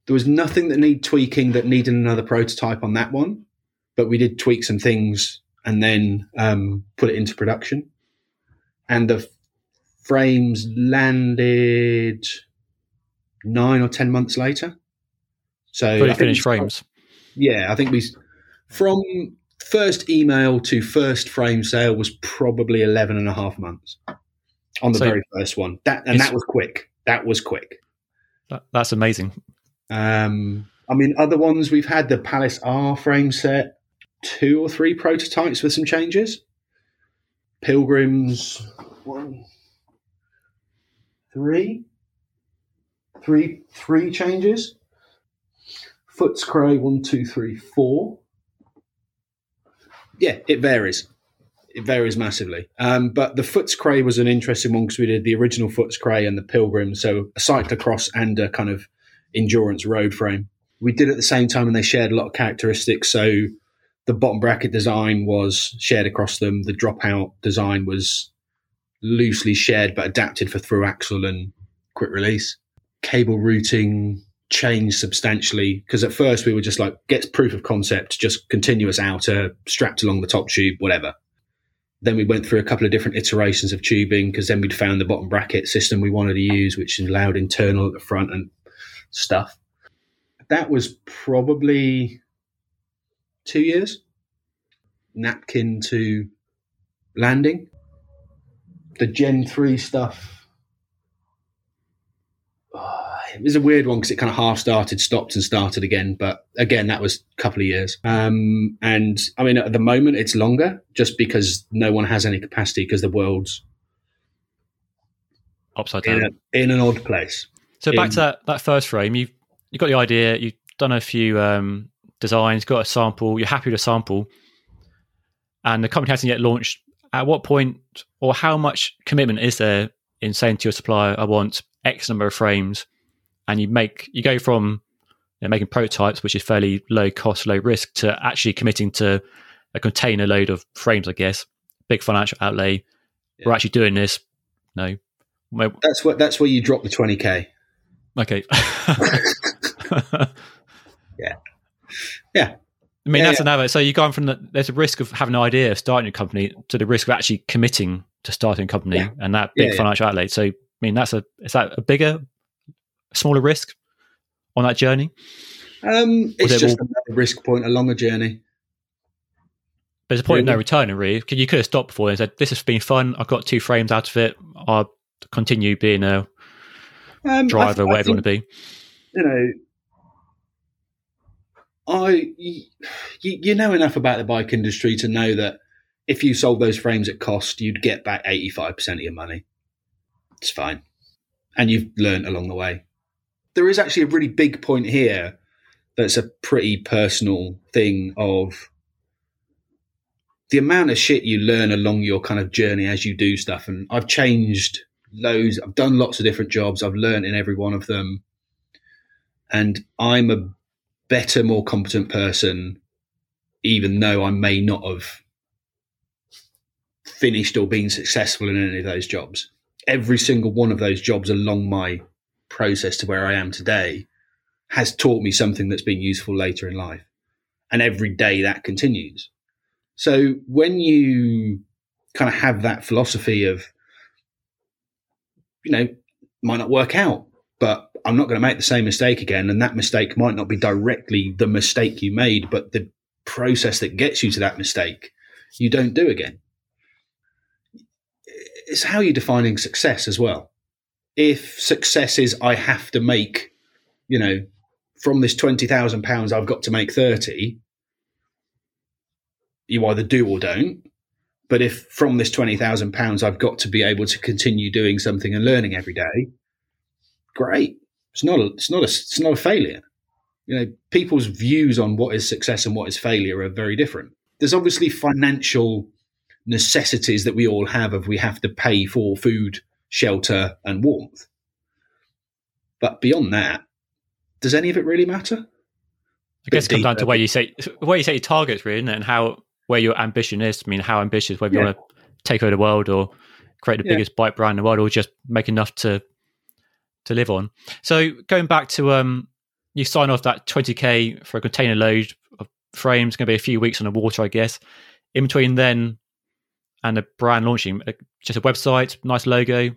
Speaker 2: There was nothing that needed tweaking that needed another prototype on that one, but we did tweak some things and then um, put it into production. And the frames landed nine or ten months later.
Speaker 1: So fully finished frames.
Speaker 2: Yeah, I think we from first email to first frame sale was probably 11 and a half months on the so very first one. That and that was quick. That was quick.
Speaker 1: That, that's amazing.
Speaker 2: Um, I mean, other ones we've had the Palace R frame set, two or three prototypes with some changes. Pilgrims, one, three, three, three changes. Footscray, one, two, three, four. Yeah, it varies. It varies massively. Um, but the Footscray was an interesting one because we did the original Footscray and the Pilgrim, so a cyclocross and a kind of endurance road frame. We did at the same time, and they shared a lot of characteristics. So the bottom bracket design was shared across them. The dropout design was loosely shared but adapted for through axle and quick release. Cable routing changed substantially because at first we were just like gets proof of concept, just continuous outer strapped along the top tube, whatever. Then we went through a couple of different iterations of tubing because then we'd found the bottom bracket system we wanted to use, which allowed internal at the front and stuff. That was probably two years. Napkin to landing. The Gen 3 stuff. Oh, it was a weird one because it kind of half started, stopped, and started again. But again, that was a couple of years. Um, and I mean, at the moment, it's longer just because no one has any capacity because the world's
Speaker 1: upside down
Speaker 2: in, a, in an odd place.
Speaker 1: So back to that, that first frame, you you got the idea, you've done a few um, designs, got a sample, you're happy with a sample, and the company hasn't yet launched. At what point or how much commitment is there in saying to your supplier, "I want X number of frames," and you make you go from you know, making prototypes, which is fairly low cost, low risk, to actually committing to a container load of frames. I guess big financial outlay. Yeah. We're actually doing this. No,
Speaker 2: that's what that's where you drop the twenty k.
Speaker 1: Okay.
Speaker 2: yeah. Yeah.
Speaker 1: I mean,
Speaker 2: yeah,
Speaker 1: that's yeah. another. So you've gone from the, there's a risk of having an idea of starting a company to the risk of actually committing to starting a company yeah. and that big financial outlay. So, I mean, that's a, is that a bigger, smaller risk on that journey?
Speaker 2: Um, it's just all... another risk point along a journey.
Speaker 1: There's a point really? of no return, really. You could have stopped before and said, "This has been fun. I've got two frames out of it. I'll continue being a um, driver, th- whatever think, you want to be."
Speaker 2: You know, I you, you know enough about the bike industry to know that if you sold those frames at cost, you'd get back eighty five percent of your money. It's fine, and you've learned along the way. There is actually a really big point here that's a pretty personal thing of the amount of shit you learn along your kind of journey as you do stuff. And I've changed loads. I've done lots of different jobs. I've learned in every one of them. And I'm a better, more competent person, even though I may not have finished or been successful in any of those jobs. Every single one of those jobs along my process to where I am today has taught me something that's been useful later in life. And every day that continues. So when you kind of have that philosophy of, you know, might not work out, but I'm not going to make the same mistake again. And that mistake might not be directly the mistake you made, but the process that gets you to that mistake, you don't do again. It's how you're defining success as well. If success is I have to make, you know, from this twenty thousand pounds I've got to make thirty, you either do or don't. But if from this twenty thousand pounds I've got to be able to continue doing something and learning every day, great. It's not a, it's not a, it's not a failure. You know, people's views on what is success and what is failure are very different. There's obviously financial necessities that we all have of we have to pay for food, shelter, and warmth. But beyond that, does any of it really matter?
Speaker 1: I guess it comes down to where you say where you set your targets, really, and how where your ambition is. I mean, how ambitious, whether yeah. you want to take over the world or create the yeah. biggest bike brand in the world, or just make enough to to live on. So going back to um, you sign off that 20k for a container load of frames. Going to be a few weeks on the water, I guess. In between then and the brand launching, uh, just a website, nice logo.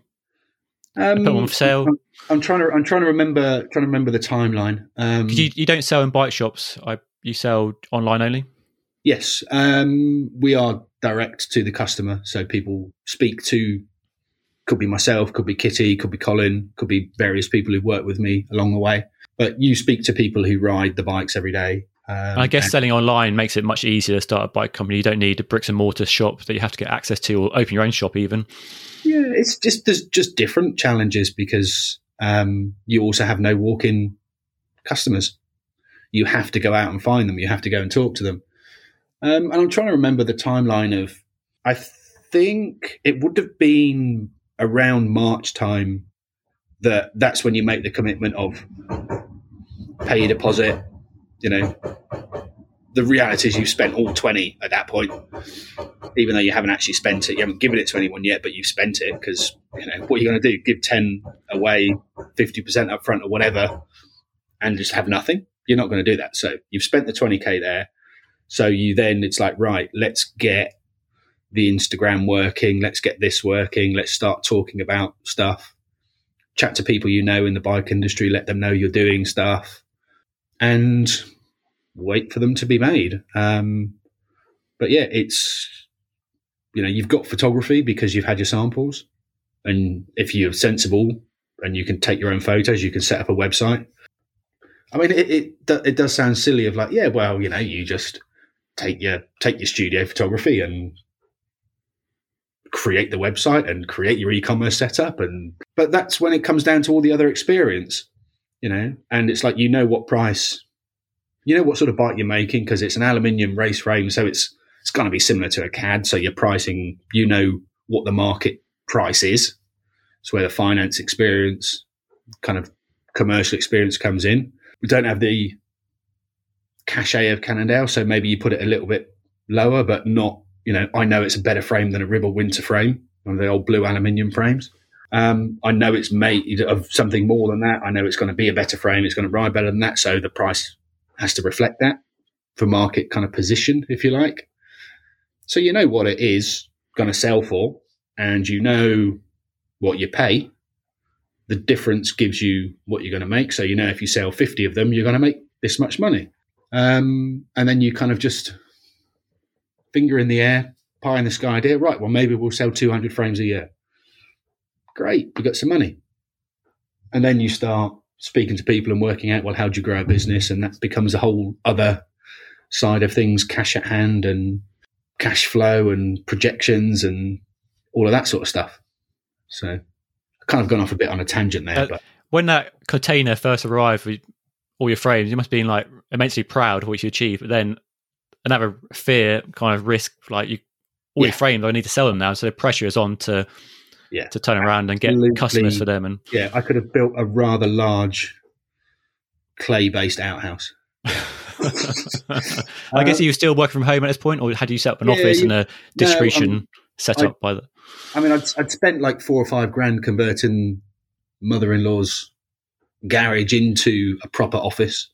Speaker 1: Um, put them on for sale.
Speaker 2: I'm, I'm, trying to. I'm trying to remember. Trying to remember the timeline. Um,
Speaker 1: you, you don't sell in bike shops. I you sell online only.
Speaker 2: Yes, um, we are direct to the customer, so people speak to could be myself, could be Kitty, could be Colin, could be various people who've worked with me along the way. But you speak to people who ride the bikes every day.
Speaker 1: Um, I guess selling online makes it much easier to start a bike company. You don't need a bricks and mortar shop that you have to get access to, or open your own shop even.
Speaker 2: Yeah, it's just there's just different challenges because um, you also have no walk-in customers. You have to go out and find them. You have to go and talk to them. Um, and I'm trying to remember the timeline of. I think it would have been around March time that that's when you make the commitment of pay your deposit. You know, the reality is you've spent all 20 at that point, even though you haven't actually spent it. You haven't given it to anyone yet, but you've spent it because, you know, what are you going to do? Give 10 away, 50% up front or whatever, and just have nothing? You're not going to do that. So you've spent the 20K there. So you then, it's like, right, let's get the Instagram working. Let's get this working. Let's start talking about stuff. Chat to people you know in the bike industry. Let them know you're doing stuff, and wait for them to be made. Um, but yeah, it's you know you've got photography because you've had your samples, and if you're sensible and you can take your own photos, you can set up a website. I mean, it it, it does sound silly of like, yeah, well, you know, you just take your take your studio photography and create the website and create your e-commerce setup. And but that's when it comes down to all the other experience you know and it's like you know what price you know what sort of bike you're making because it's an aluminium race frame so it's it's going to be similar to a CAAD so you're pricing you know what the market price is. It's where the finance experience kind of commercial experience comes in. We don't have the cachet of cannondale so maybe you put it a little bit lower but not you know, I know it's a better frame than a Ribble Winter frame, one of the old blue aluminium frames. Um, I know it's made of something more than that. I know it's going to be a better frame. It's going to ride better than that. So the price has to reflect that for market kind of position, if you like. So you know what it is going to sell for, and you know what you pay. The difference gives you what you're going to make. So you know if you sell 50 of them, you're going to make this much money. Um, and then you kind of just finger in the air, pie in the sky idea. Right, well, maybe we'll sell 200 frames a year. Great, we got some money. And then you start speaking to people and working out, well, how do you grow a business? And that becomes a whole other side of things cash at hand and cash flow and projections and all of that sort of stuff. So I kind of gone off a bit on a tangent there. Uh, but
Speaker 1: when that container first arrived with all your frames, you must have been like immensely proud of what you achieved. But then another fear kind of risk like you all yeah. your frames I need to sell them now. So the pressure is on to yeah. to turn around and get customers for them and
Speaker 2: yeah I could have built a rather large clay based outhouse.
Speaker 1: I guess uh, you were still working from home at this point or had you set up an yeah, office and a distribution no, set up by the
Speaker 2: I mean I'd, I'd spent like four or five grand converting mother-in-law's garage into a proper office.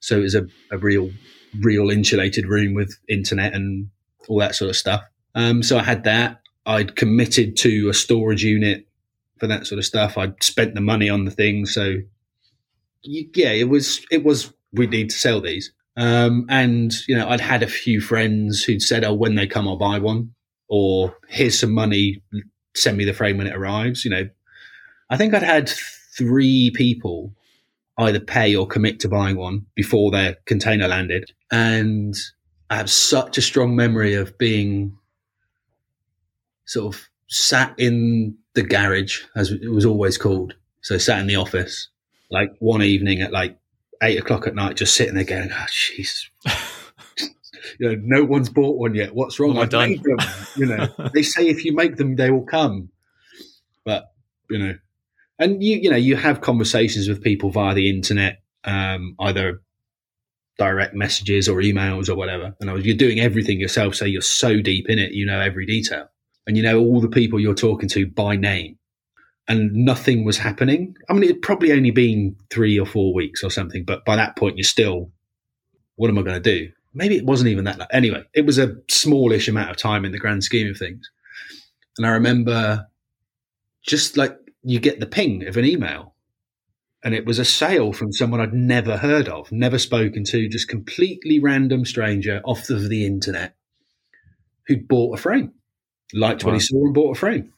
Speaker 2: So it was a, a real real insulated room with internet and all that sort of stuff. Um, so I had that. I'd committed to a storage unit for that sort of stuff. I'd spent the money on the thing, so yeah, it was it was we need to sell these. Um, and you know, I'd had a few friends who'd said, "Oh, when they come, I'll buy one," or "Here's some money, send me the frame when it arrives." You know, I think I'd had three people either pay or commit to buying one before their container landed, and I have such a strong memory of being sort of sat in the garage, as it was always called. So sat in the office, like one evening at like eight o'clock at night, just sitting there going, "Oh, jeez." you know, no one's bought one yet. What's wrong?
Speaker 1: What I
Speaker 2: made them. You know, they say if you make them, they will come. But you know, and you you know you have conversations with people via the internet, um, either direct messages or emails or whatever. And you're doing everything yourself, so you're so deep in it, you know every detail, and you know all the people you're talking to by name. And nothing was happening. I mean, it'd probably only been three or four weeks or something, but by that point, you're still, what am I going to do? Maybe it wasn't even that. Long. Anyway, it was a smallish amount of time in the grand scheme of things. And I remember just like you get the ping of an email and it was a sale from someone I'd never heard of, never spoken to, just completely random stranger off of the internet who'd bought a frame, liked what he saw and bought a frame.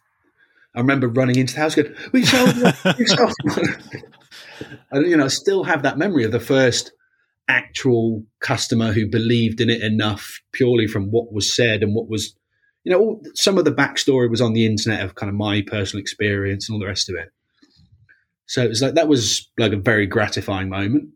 Speaker 2: I remember running into the house going, we sold one, we sold one. and, you know, I still have that memory of the first actual customer who believed in it enough purely from what was said and what was, you know, all, some of the backstory was on the internet of kind of my personal experience and all the rest of it. So it was like, that was like a very gratifying moment.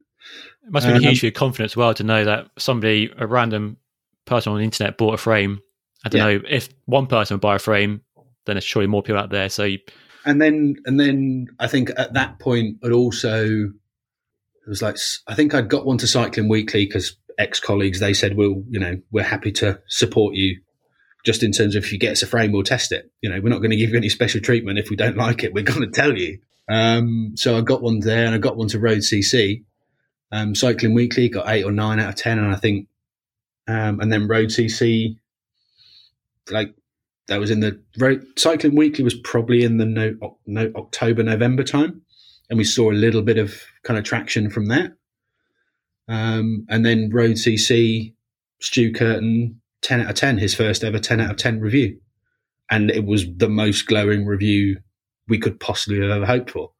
Speaker 1: It must have been
Speaker 2: Um,
Speaker 1: huge for your confidence as well to know that somebody, a random person on the internet, bought a frame. I don't
Speaker 2: Yeah.
Speaker 1: know if one person would buy a frame, then there's surely more people out there. So you,
Speaker 2: and then and then I think at that point it also it was like I think I'd got one to Cycling Weekly because ex colleagues they said we'll you know we're happy to support you just in terms of if you get us a frame we'll test it. You know we're not going to give you any special treatment if we don't like it we're going to tell you. Um, so I got one there and I got one to Road CC um, Cycling Weekly got eight or nine out of ten and I think um, and then Road CC like that was in the road cycling weekly was probably in the no, no october november time and we saw a little bit of kind of traction from that. Um, and then road cc Stu Kerton 10 out of 10 his first ever 10 out of 10 review and it was the most glowing review we could possibly have ever hoped for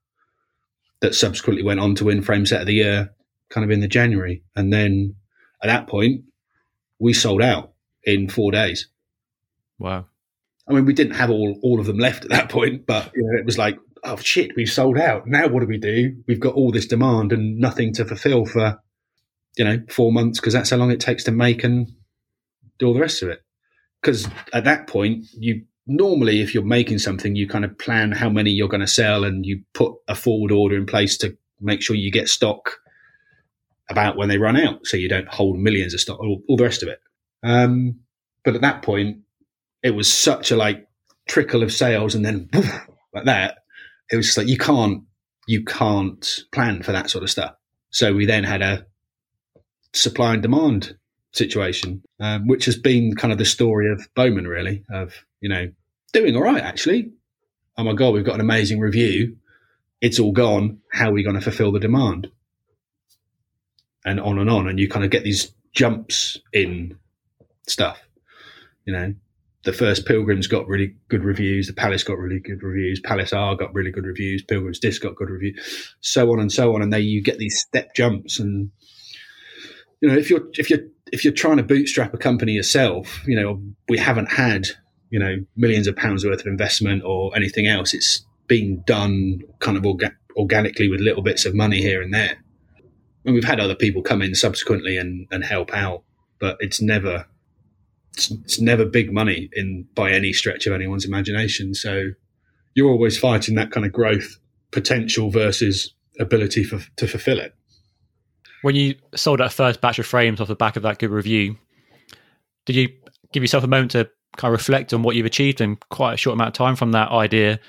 Speaker 2: that subsequently went on to win frame set of the year kind of in the january and then at that point we sold out in four days
Speaker 1: wow.
Speaker 2: I mean, we didn't have all, all of them left at that point, but you know, it was like, oh shit, we've sold out. Now what do we do? We've got all this demand and nothing to fulfill for, you know, four months because that's how long it takes to make and do all the rest of it. Because at that point, you normally, if you're making something, you kind of plan how many you're going to sell and you put a forward order in place to make sure you get stock about when they run out, so you don't hold millions of stock, all, all the rest of it. Um, but at that point, it was such a like trickle of sales and then like that. It was just like you can't you can't plan for that sort of stuff. So we then had a supply and demand situation, um, which has been kind of the story of Bowman, really, of you know doing all right actually. Oh my god, we've got an amazing review. It's all gone. How are we going to fulfill the demand? And on and on, and you kind of get these jumps in stuff. You know, the first Pilgrims got really good reviews. The Palace got really good reviews. Palace R got really good reviews. Pilgrims Disc got good reviews. So on and so on. And then you get these step jumps. And you know, if you're if you're if you're trying to bootstrap a company yourself, you know, we haven't had you know millions of pounds worth of investment or anything else. It's been done kind of orga- organically with little bits of money here and there. And we've had other people come in subsequently and, and help out, but it's never it's, it's never big money in by any stretch of anyone's imagination. So you're always fighting that kind of growth potential versus ability for, to fulfill it.
Speaker 1: When you sold that first batch of frames off the back of that good review, did you give yourself a moment to kind of reflect on what you've achieved in quite a short amount of time from that idea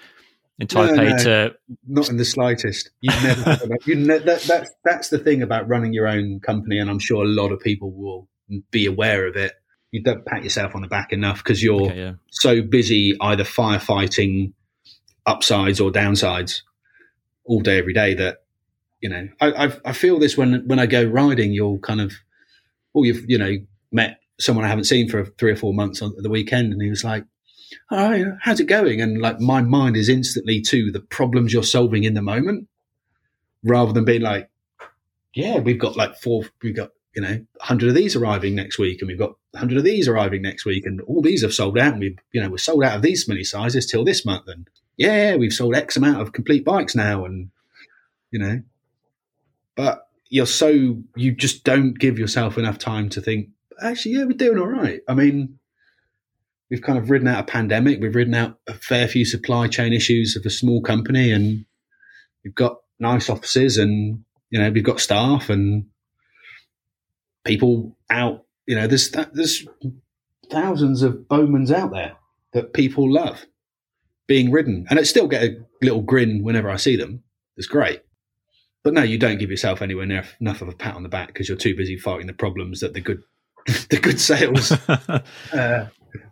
Speaker 1: in Taipei
Speaker 2: no.
Speaker 1: to
Speaker 2: Not in the slightest. You never. you ne- that, that's that's the thing about running your own company, and I'm sure a lot of people will be aware of it. You don't pat yourself on the back enough because you're
Speaker 1: Okay, yeah.
Speaker 2: so busy either firefighting upsides or downsides all day every day that you know, I, I, I feel this when when I go riding. You'll kind of, oh, you've you know met someone I haven't seen for three or four months on the weekend, and he was like, "Oh, how's it going?" And like my mind is instantly to the problems you're solving in the moment, rather than being like, "Yeah, we've got like four, we've got you know, 100 of these arriving next week, and we've got 100 of these arriving next week, and all these have sold out, and we've, you know, we're sold out of these many sizes till this month, and yeah, we've sold X amount of complete bikes now, and you know, but you're so you just don't give yourself enough time to think. Actually, yeah, we're doing all right. I mean, we've kind of ridden out a pandemic, we've ridden out a fair few supply chain issues of a small company, and we've got nice offices, and you know, we've got staff and people out. You know, there's there's thousands of Bowmans out there that people love being ridden, and I still get a little grin whenever I see them. It's great. But no, you don't give yourself anywhere near enough of a pat on the back because you're too busy fighting the problems that the good the good sales uh,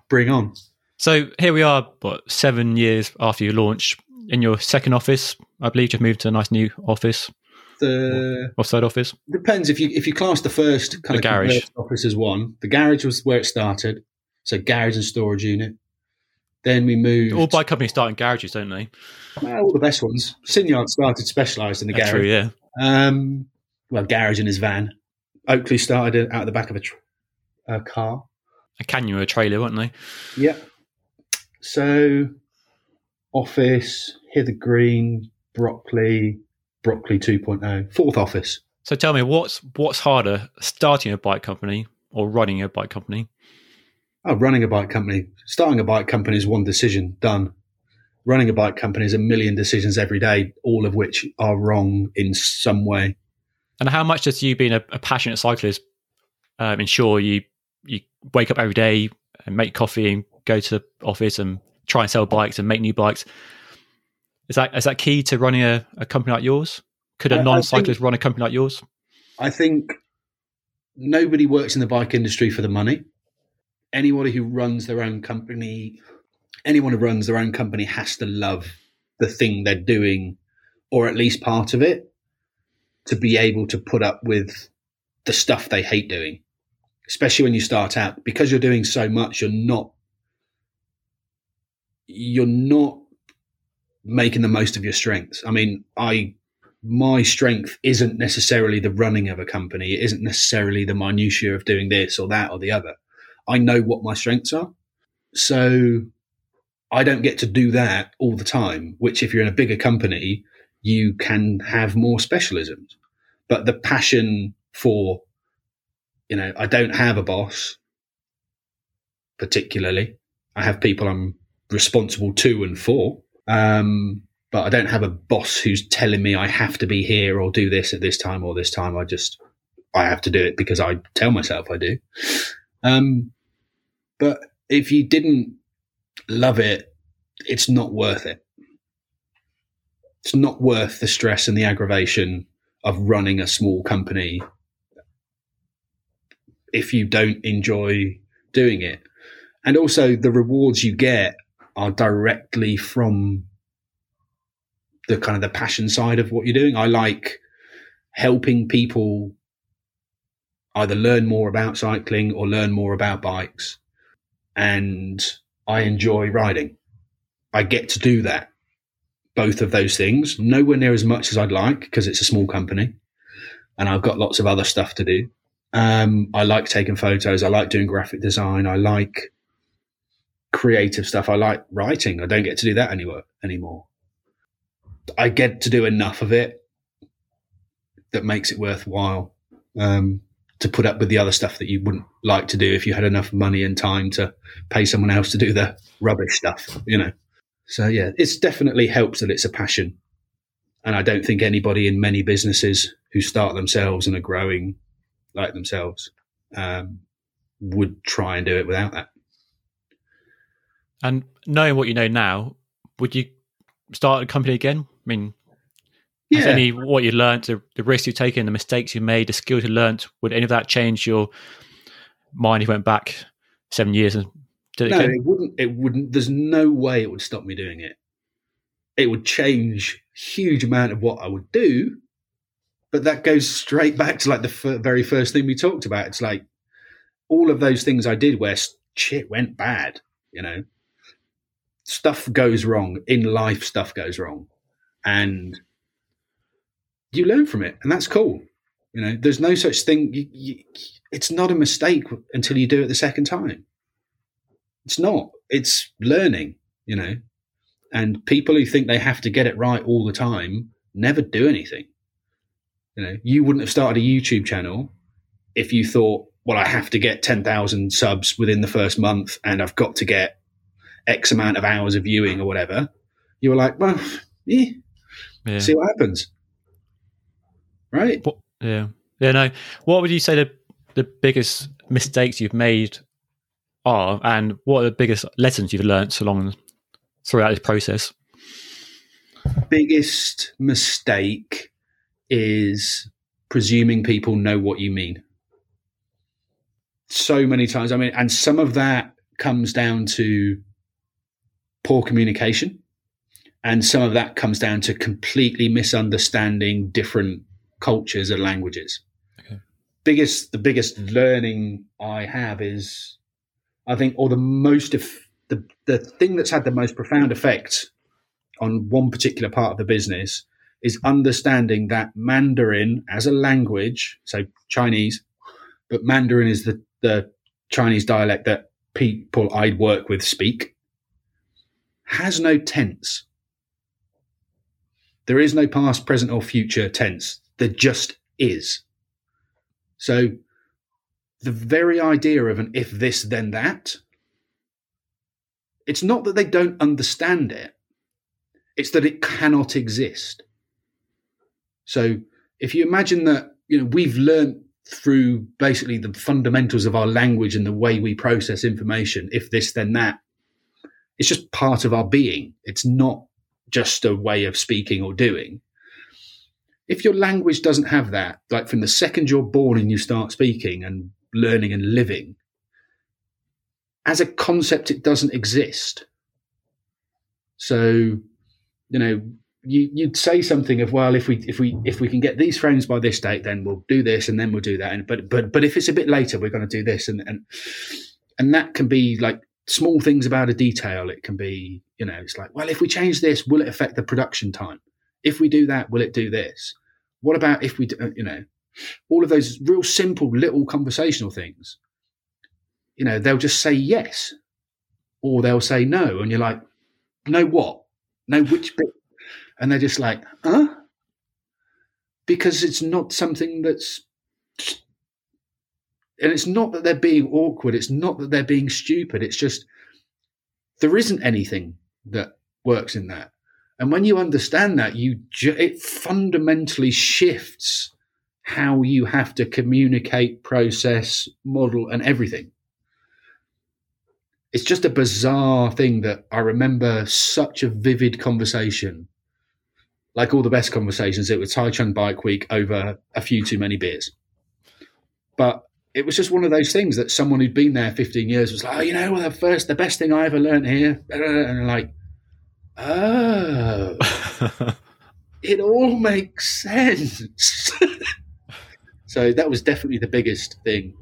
Speaker 2: bring on.
Speaker 1: So here we are, what seven years after you launched in your second office. I believe you've moved to a nice new office
Speaker 2: the
Speaker 1: offside office?
Speaker 2: Depends if you if you class the first kind
Speaker 1: the
Speaker 2: of
Speaker 1: garage
Speaker 2: office as one. The garage was where it started, so garage and storage unit. Then we moved.
Speaker 1: All bike companies start in garages, don't they?
Speaker 2: Well, all the best ones. Sinyard started Specialized in the
Speaker 1: That's
Speaker 2: garage.
Speaker 1: True, yeah.
Speaker 2: Um, well, garage in his van. Oakley started out of the back of a, tr- a car.
Speaker 1: A canyon or a trailer, weren't they?
Speaker 2: Yeah. So, office, Hither Green, Brockley, Brockley 2.0, fourth office.
Speaker 1: So tell me, what's what's harder, starting a bike company or running a bike company?
Speaker 2: Oh, running a bike company. Starting a bike company is one decision, done. Running a bike company is a million decisions every day, all of which are wrong in some way.
Speaker 1: And how much does you being a, a passionate cyclist um, ensure you you wake up every day and make coffee and go to the office and try and sell bikes and make new bikes? Is that is that key to running a, a company like yours? Could a non cyclist run a company like yours?
Speaker 2: I think nobody works in the bike industry for the money. Anybody who runs their own company, anyone who runs their own company has to love the thing they're doing, or at least part of it, to be able to put up with the stuff they hate doing. Especially when you start out, because you're doing so much, you're not you're not making the most of your strengths. I mean, I my strength isn't necessarily the running of a company. It isn't necessarily the minutiae of doing this or that or the other. I know what my strengths are. So I don't get to do that all the time, which if you're in a bigger company, you can have more specialisms. But the passion for, you know, I don't have a boss particularly. I have people I'm responsible to and for. Um, but I don't have a boss who's telling me I have to be here or do this at this time or this time. I just I have to do it because I tell myself I do. Um, but if you didn't love it, it's not worth it. It's not worth the stress and the aggravation of running a small company if you don't enjoy doing it. And also the rewards you get are directly from the kind of the passion side of what you're doing. I like helping people either learn more about cycling or learn more about bikes. And I enjoy riding. I get to do that. Both of those things, nowhere near as much as I'd like because it's a small company and I've got lots of other stuff to do. Um, I like taking photos. I like doing graphic design. I like creative stuff. I like writing. I don't get to do that anymore. Anymore. I get to do enough of it that makes it worthwhile um, to put up with the other stuff that you wouldn't like to do if you had enough money and time to pay someone else to do the rubbish stuff. You know. So yeah, it's definitely helps that it's a passion, and I don't think anybody in many businesses who start themselves and are growing like themselves um, would try and do it without that.
Speaker 1: And knowing what you know now, would you start a company again? I mean, yeah. any what you learned, the, the risks you've taken, the mistakes you made, the skills you learned, would any of that change your mind if you went back seven years and did it
Speaker 2: no,
Speaker 1: again?
Speaker 2: it wouldn't. It wouldn't. There's no way it would stop me doing it. It would change huge amount of what I would do, but that goes straight back to like the f- very first thing we talked about. It's like all of those things I did where shit went bad, you know, stuff goes wrong in life, stuff goes wrong. And you learn from it, and that's cool. You know, there's no such thing. You, you, it's not a mistake until you do it the second time. It's not. It's learning, you know. And people who think they have to get it right all the time never do anything. You know, you wouldn't have started a YouTube channel if you thought, well, I have to get 10,000 subs within the first month and I've got to get X amount of hours of viewing or whatever. You were like, well, yeah, yeah. see what happens. Right?
Speaker 1: Yeah. Yeah, no. What would you say the, the biggest mistakes you've made are and what are the biggest lessons you've learned along throughout this process?
Speaker 2: Biggest mistake is presuming people know what you mean. So many times. I mean, and some of that comes down to poor communication. And some of that comes down to completely misunderstanding different cultures and languages. Okay. Biggest, the biggest mm-hmm. learning I have is, I think, or the most, the, the thing that's had the most profound effect on one particular part of the business is understanding that Mandarin as a language, so Chinese, but Mandarin is the, the Chinese dialect that people I'd work with speak, has no tense. There is no past, present, or future tense. There just is. So the very idea of an if this, then that, it's not that they don't understand it, it's that it cannot exist. So if you imagine that, you know, we've learned through basically the fundamentals of our language and the way we process information, if this, then that, it's just part of our being. It's not just a way of speaking or doing. If your language doesn't have that, like from the second you're born and you start speaking and learning and living, as a concept, it doesn't exist. So, you know, you, you'd say something of well if we if we if we can get these frames by this date then we'll do this and then we'll do that. And but but but if it's a bit later we're going to do this. And and and that can be like small things about a detail. It can be you know it's like well if we change this will it affect the production time if we do that will it do this what about if we do, you know all of those real simple little conversational things you know they'll just say yes or they'll say no and you're like no what no which bit and they're just like, huh? Because it's not something that's. And it's not that they're being awkward. It's not that they're being stupid. It's just there isn't anything that works in that. And when you understand that, you ju- it fundamentally shifts how you have to communicate, process, model, and everything. It's just a bizarre thing that I remember such a vivid conversation like all the best conversations, it was Taichung Bike Week over a few too many beers. But it was just one of those things that someone who'd been there 15 years was like, oh, you know, well, the first, the best thing I ever learned here. And like, oh, it all makes sense. so that was definitely the biggest thing.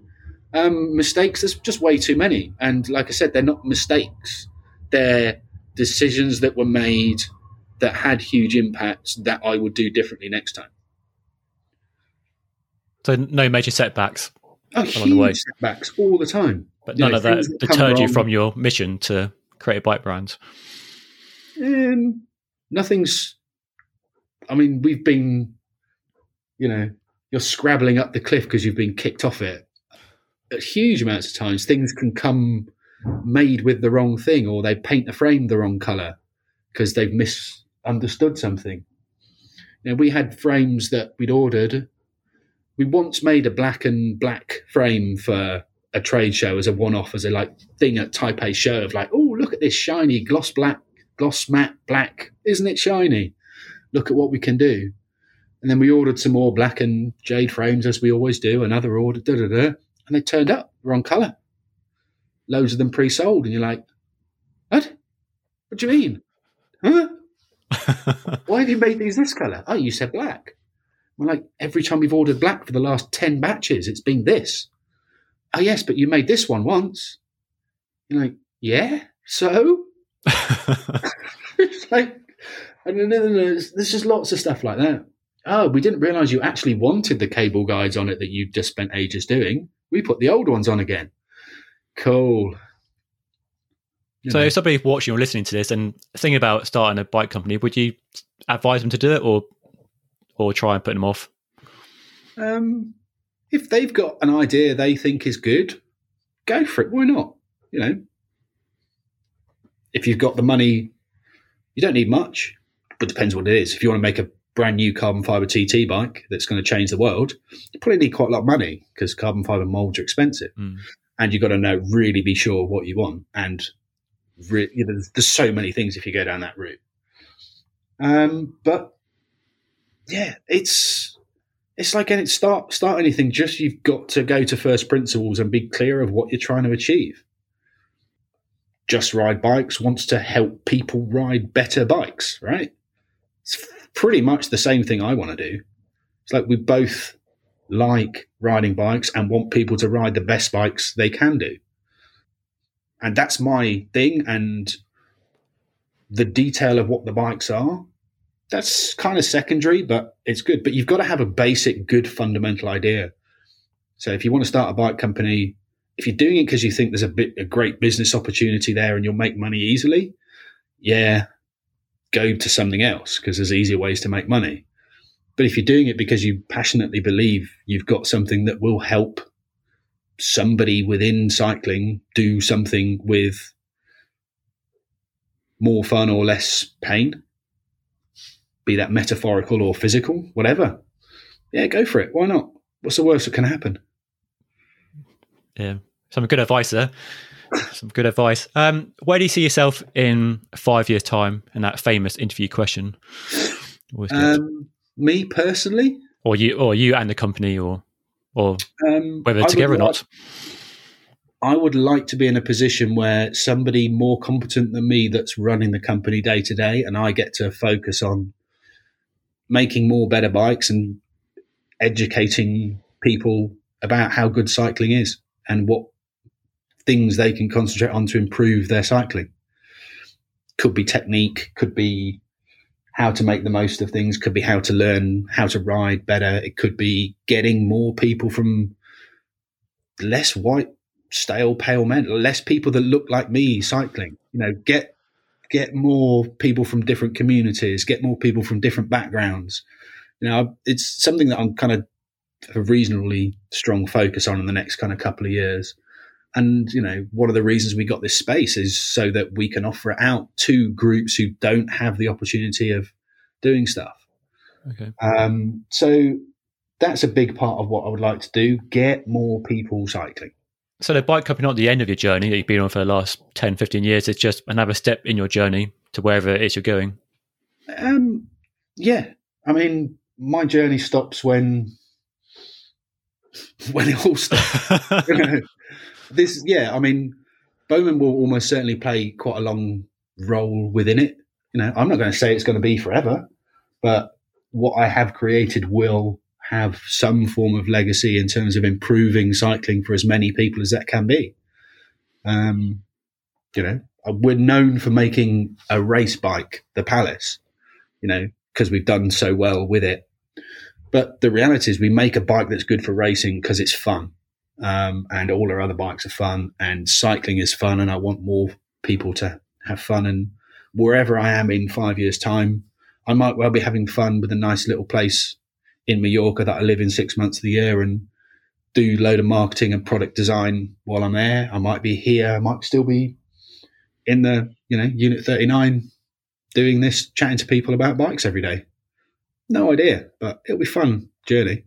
Speaker 2: Um, mistakes, there's just way too many. And like I said, they're not mistakes, they're decisions that were made that had huge impacts that I would do differently next time.
Speaker 1: So no major setbacks
Speaker 2: oh, along the way. Setbacks all the time.
Speaker 1: But none know, of that, that deterred you from your mission to create a bike brand.
Speaker 2: Um, nothing's. I mean, we've been, you know, you're scrabbling up the cliff because you've been kicked off it. At huge amounts of times, things can come made with the wrong thing, or they paint the frame the wrong color because they've misunderstood something. Now we had frames that we'd ordered. We once made a black and black frame for a trade show as a one-off, as a like thing at Taipei show of like, oh, look at this shiny gloss black, gloss matte black, isn't it shiny? Look at what we can do. And then we ordered some more black and jade frames as we always do. Another order, da da da, and they turned up wrong color. Loads of them pre-sold, and you're like, what? What do you mean? Huh? Why have you made these this color? Oh, you said black. I'm like, every time we've ordered black for the last 10 batches, it's been this. Oh, yes, but you made this one once. You're like, yeah, so? It's like, and then there's, there's just lots of stuff like that. Oh, we didn't realize you actually wanted the cable guides on it that you just spent ages doing. We put the old ones on again. Cool. You
Speaker 1: so
Speaker 2: know.
Speaker 1: if somebody watching or listening to this and thinking about starting a bike company, would you advise them to do it or or try and put them off?
Speaker 2: Um, if they've got an idea they think is good, go for it. Why not? You know, if you've got the money, you don't need much, but depends what it is. If you want to make a brand new carbon fiber TT bike that's going to change the world, you probably need quite a lot of money because carbon fiber molds are expensive,
Speaker 1: Mm.
Speaker 2: and you've got to know really be sure what you want. And re- you know, there's, there's so many things if you go down that route. Um, but yeah, it's it's like any start start anything. Just you've got to go to first principles and be clear of what you're trying to achieve. Just Ride Bikes wants to help people ride better bikes, right? It's pretty much the same thing I want to do. It's like we both like riding bikes and want people to ride the best bikes they can do. And that's my thing. And the detail of what the bikes are, that's kind of secondary, but it's good. But you've got to have a basic, good fundamental idea. So if you want to start a bike company, if you're doing it because you think there's a bit a great business opportunity there and you'll make money easily, yeah, go to something else because there's easier ways to make money. But if you're doing it because you passionately believe you've got something that will help somebody within cycling do something with more fun or less pain, be that metaphorical or physical, whatever. Yeah, go for it. Why not? What's the worst that can happen?
Speaker 1: Yeah, some good advice there. Some good advice. Um, where do you see yourself in five years' time? In that famous interview question,
Speaker 2: Um, me personally,
Speaker 1: or you, or you and the company, or or
Speaker 2: um,
Speaker 1: whether together or
Speaker 2: like-
Speaker 1: not.
Speaker 2: I would like to be in a position where somebody more competent than me that's running the company day to day, and I get to focus on making more better bikes and educating people about how good cycling is and what things they can concentrate on to improve their cycling. Could be technique, could be how to make the most of things, could be how to learn how to ride better. It could be getting more people from less white stale pale men less people that look like me cycling you know get get more people from different communities get more people from different backgrounds you know it's something that i'm kind of a reasonably strong focus on in the next kind of couple of years and you know one of the reasons we got this space is so that we can offer it out to groups who don't have the opportunity of doing stuff
Speaker 1: Okay.
Speaker 2: um, so that's a big part of what i would like to do get more people cycling
Speaker 1: So the bike company not the end of your journey that you've been on for the last 10, 15 years. It's just another step in your journey to wherever it is you're going.
Speaker 2: Um, yeah, I mean, my journey stops when when it all stops. this, yeah, I mean, Bowman will almost certainly play quite a long role within it. You know, I'm not going to say it's going to be forever, but what I have created will have some form of legacy in terms of improving cycling for as many people as that can be. Um, you know, we're known for making a race bike, the Palace, you know, because we've done so well with it. But the reality is, we make a bike that's good for racing because it's fun, um, and all our other bikes are fun, and cycling is fun, and I want more people to have fun. And wherever I am in five years' time, I might well be having fun with a nice little place in Mallorca that I live in six months of the year and do load of marketing and product design while I'm there. I might be here. I might still be in the you know unit 39 doing this, chatting to people about bikes every day. No idea, but it'll be fun journey.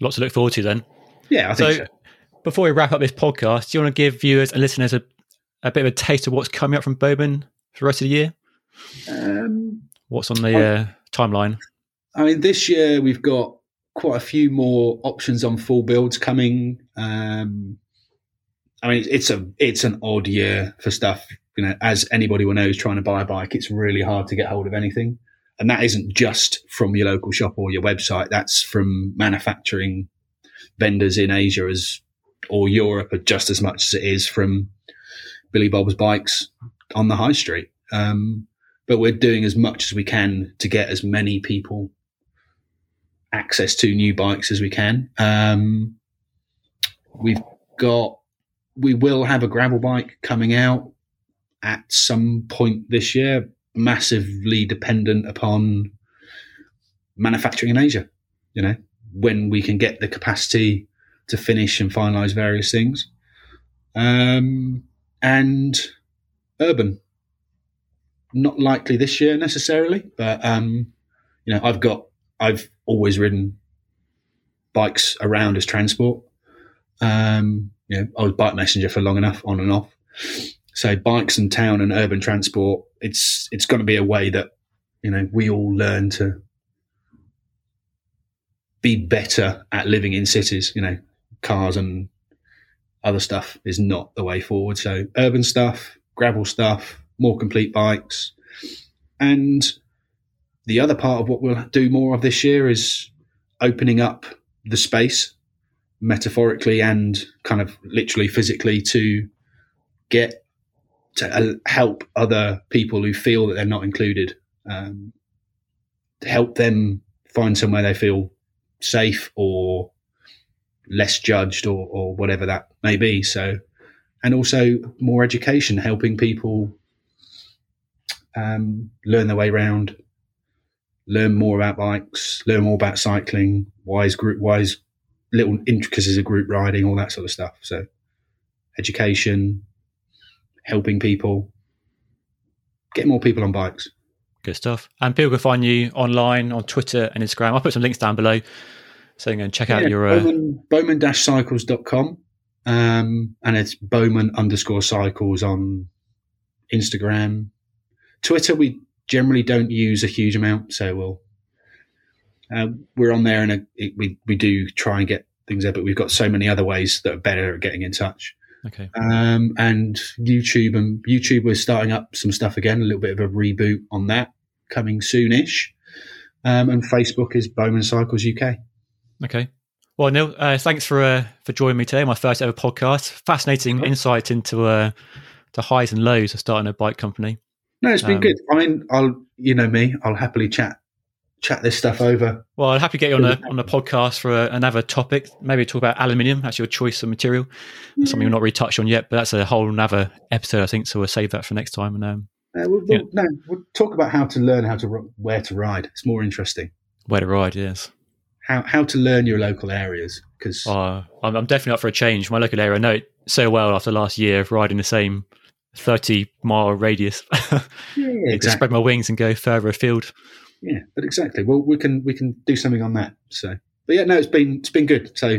Speaker 1: Lots to look forward to then.
Speaker 2: Yeah, I think
Speaker 1: So,
Speaker 2: so.
Speaker 1: before we wrap up this podcast, do you want to give viewers and listeners a, a bit of a taste of what's coming up from Bowman for the rest of the year?
Speaker 2: Um,
Speaker 1: What's on the uh, timeline?
Speaker 2: I mean, this year we've got quite a few more options on full builds coming. Um, I mean, it's a it's an odd year for stuff. You know, as anybody will know who's trying to buy a bike, it's really hard to get hold of anything. And that isn't just from your local shop or your website. That's from manufacturing vendors in Asia as or Europe just as much as it is from Billy Bob's bikes on the high street. Um, but we're doing as much as we can to get as many people access to new bikes as we can. Um, we've got, we will have a gravel bike coming out at some point this year, massively dependent upon manufacturing in Asia. You know, when we can get the capacity to finish and finalize various things. Um, and urban, not likely this year necessarily, but um, you know, I've got, I've always ridden bikes around as transport. Um, you know, I was bike messenger for long enough, on and off. So bikes and town and urban transport, it's it's going to be a way that you know we all learn to be better at living in cities. You know, cars and other stuff is not the way forward. So urban stuff, gravel stuff, more complete bikes, and the other part of what we'll do more of this year is opening up the space metaphorically and kind of literally physically to get to help other people who feel that they're not included um, to help them find somewhere they feel safe or less judged or, or whatever that may be so and also more education helping people um, learn their way around learn more about bikes, learn more about cycling, wise group, wise little intricacies of group riding, all that sort of stuff. So, education, helping people, get more people on bikes.
Speaker 1: Good stuff. And people can find you online on Twitter and Instagram. I'll put some links down below. So you can check out yeah, your uh...
Speaker 2: Bowman, bowman-cycles.com. Um, and it's Bowman underscore cycles on Instagram. Twitter, we generally don't use a huge amount, so we'll uh, we're on there and a, it, we we do try and get things there, but we've got so many other ways that are better at getting in touch.
Speaker 1: Okay.
Speaker 2: Um, and YouTube and YouTube we're starting up some stuff again, a little bit of a reboot on that coming soonish. Um, and Facebook is Bowman Cycles UK.
Speaker 1: Okay. Well, Neil, uh, thanks for uh, for joining me today. My first ever podcast. Fascinating insight into uh, the highs and lows of starting a bike company.
Speaker 2: No, it's been um, good. I mean, I'll you know me, I'll happily chat chat this stuff over.
Speaker 1: Well, I'd happy to get you on a on a podcast for a, another topic. Maybe talk about aluminium. That's your choice of material. Yeah. Something we've not really touched on yet, but that's a whole another episode, I think. So we'll save that for next time. And um,
Speaker 2: uh, we'll, we'll, no, we'll talk about how to learn how to where to ride. It's more interesting.
Speaker 1: Where to ride, yes.
Speaker 2: How how to learn your local areas because
Speaker 1: uh, I'm, I'm definitely up for a change. My local area, I know it so well after the last year of riding the same 30 mile radius. yeah, exactly. to spread my wings and go further afield.
Speaker 2: Yeah, but exactly. Well, we can we can do something on that. So, but yeah, no, it's been it's been good. So,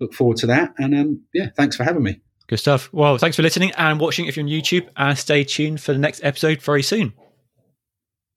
Speaker 2: look forward to that. And um, yeah, thanks for having me.
Speaker 1: Good stuff. Well, thanks for listening and watching if you're on YouTube, and stay tuned for the next episode very soon.